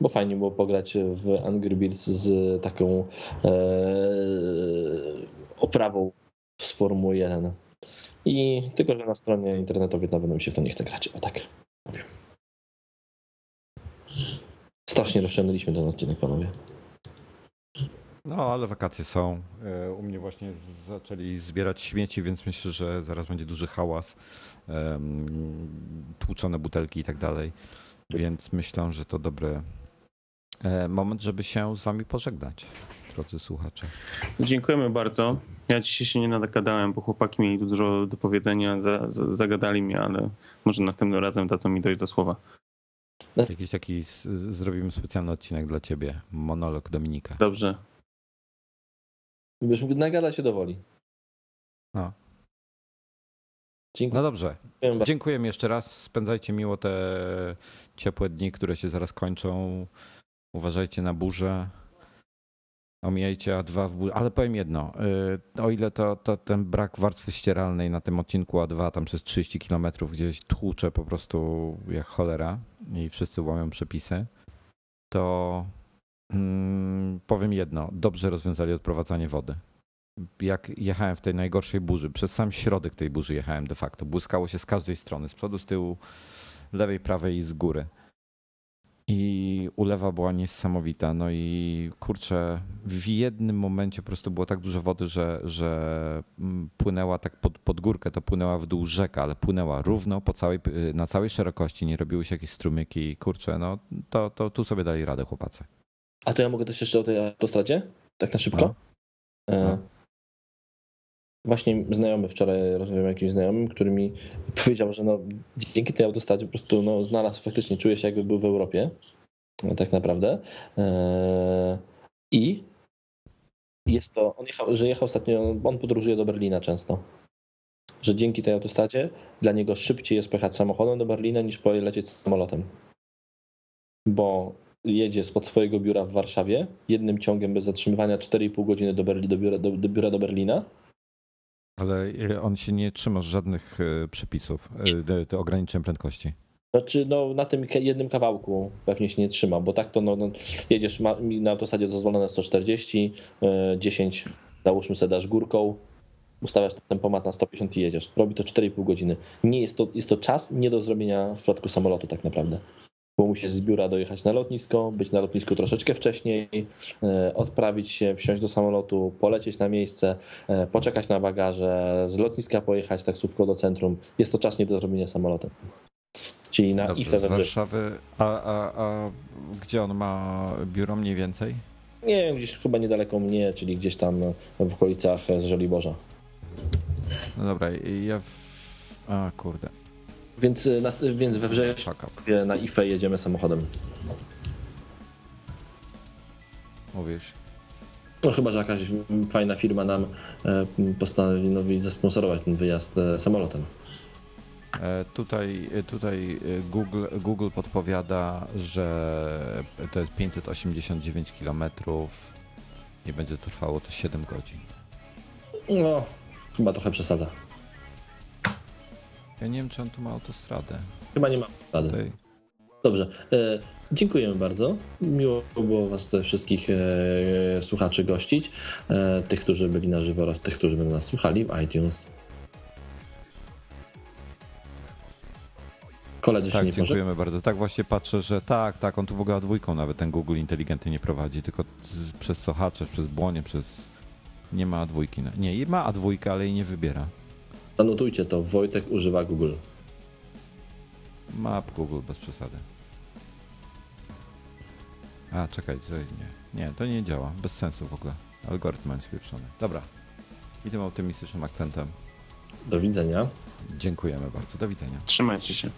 Speaker 4: bo fajnie było pograć w Angry Birds z taką e, oprawą z Formuły 1. I tylko, że na stronie internetowej na pewno mi się w to nie chce grać. O tak powiem. Strasznie rozciągnęliśmy ten odcinek, panowie.
Speaker 2: No, ale wakacje są. E, U mnie właśnie zaczęli zbierać śmieci, więc myślę, że zaraz będzie duży hałas, tłuczone butelki i tak dalej. Więc myślę, że to dobry e, moment, żeby się z wami pożegnać, drodzy słuchacze.
Speaker 3: Dziękujemy bardzo. Ja dzisiaj się nie nagadałem, bo chłopaki mieli dużo do powiedzenia, za, za, zagadali mnie, ale może następnym razem dadzą mi dojść do słowa.
Speaker 2: Jakiś taki, z- zrobimy specjalny odcinek dla ciebie, monolog Dominika.
Speaker 3: Dobrze.
Speaker 4: Byś mógł nagadać się do woli.
Speaker 2: No dobrze.
Speaker 4: Dziękuję
Speaker 2: jeszcze raz. Spędzajcie miło te ciepłe dni, które się zaraz kończą. Uważajcie na burzę. Omijajcie A2 w. Ale powiem jedno. y, O ile to, to ten brak warstwy ścieralnej na tym odcinku A2 tam przez 30 km gdzieś tłucze po prostu jak cholera i wszyscy łamią przepisy, to mm, powiem jedno. Dobrze rozwiązali odprowadzanie wody. Jak jechałem w tej najgorszej burzy, przez sam środek tej burzy jechałem de facto. Błyskało się z każdej strony, z przodu, z tyłu, lewej, prawej i z góry. I ulewa była niesamowita. No i kurczę, w jednym momencie po prostu było tak dużo wody, że, że mm, płynęła tak pod, pod górkę, to płynęła w dół rzeka, ale płynęła równo po całej, y, na całej szerokości, nie robiły się jakieś strumyki. Kurczę, no to, to tu sobie dali radę chłopacy.
Speaker 4: A to ja mogę też jeszcze o tej autostradzie? Tak na szybko?
Speaker 2: No.
Speaker 4: E,
Speaker 2: No.
Speaker 4: Właśnie znajomy wczoraj rozmawiałem z jakimś znajomym, który mi powiedział, że no, dzięki tej autostradzie po prostu no, znalazł, faktycznie czuje się jakby był w Europie. No, tak naprawdę. E, I jest to, on jechał, że jechał ostatnio, on podróżuje do Berlina często. Że dzięki tej autostradzie dla niego szybciej jest pojechać samochodem do Berlina niż polecieć samolotem. Bo jedzie spod swojego biura w Warszawie jednym ciągiem bez zatrzymywania 4,5 godziny do, Berli, do, biura, do, do biura do Berlina.
Speaker 2: Ale y, on się nie trzyma żadnych y, przepisów, y, y, ograniczeń prędkości.
Speaker 4: Znaczy, no, na tym jednym kawałku pewnie się nie trzyma, bo tak to no, no, jedziesz ma, na autostradzie dozwolone 140, e, 10 załóżmy sobie dasz górką, ustawiasz tempomat na 150 i jedziesz. Robi to 4,5 godziny. Nie jest to, jest to czas nie do zrobienia w przypadku samolotu tak naprawdę. Bo musisz z biura dojechać na lotnisko, być na lotnisku troszeczkę wcześniej, e, odprawić się, wsiąść do samolotu, polecieć na miejsce, e, poczekać na bagaże, z lotniska pojechać taksówką do centrum. Jest to czas nie do zrobienia samolotem. Czyli na
Speaker 2: Dobrze,
Speaker 4: IFE
Speaker 2: z. Warszawy. A, a, a gdzie on ma biuro mniej więcej?
Speaker 4: Nie wiem, gdzieś chyba niedaleko mnie, czyli gdzieś tam w okolicach z Żoliborza.
Speaker 2: No dobra, ja w... A kurde,
Speaker 4: Więc, y, na, więc we wrześniu na IFE jedziemy samochodem.
Speaker 2: Mówisz.
Speaker 4: No chyba, że jakaś fajna firma nam e, postanowi zasponsorować ten wyjazd e, samolotem.
Speaker 2: E, Tutaj, tutaj e, Google, Google podpowiada, że to jest 589 km i będzie trwało to 7 godzin.
Speaker 4: No, chyba trochę przesadza.
Speaker 2: Ja nie wiem, czy on tu ma autostradę.
Speaker 4: Chyba nie ma rady.
Speaker 2: Tutaj...
Speaker 4: Dobrze, e, dziękujemy bardzo. Miło było Was wszystkich e, słuchaczy gościć. E, tych, którzy byli na żywo oraz tych, którzy będą nas słuchali w iTunes. Koledzy się
Speaker 2: Tak,
Speaker 4: nie pożegnają.
Speaker 2: dziękujemy bardzo. Tak właśnie patrzę, że tak, tak, on tu w ogóle dwójką nawet ten Google inteligentny nie prowadzi, tylko z, przez Sochacze, przez Błonie, przez... Nie ma dwójki. Nie, ma A2, ale jej nie wybiera.
Speaker 4: Zanotujcie to, Wojtek używa Google.
Speaker 2: Ma Google bez przesady. A, czekaj, to nie. Nie, to nie działa. Bez sensu w ogóle. Algorytm mam spieprzony. Dobra. I tym optymistycznym akcentem
Speaker 4: Do widzenia.
Speaker 2: dziękujemy bardzo. Do widzenia.
Speaker 3: Trzymajcie się.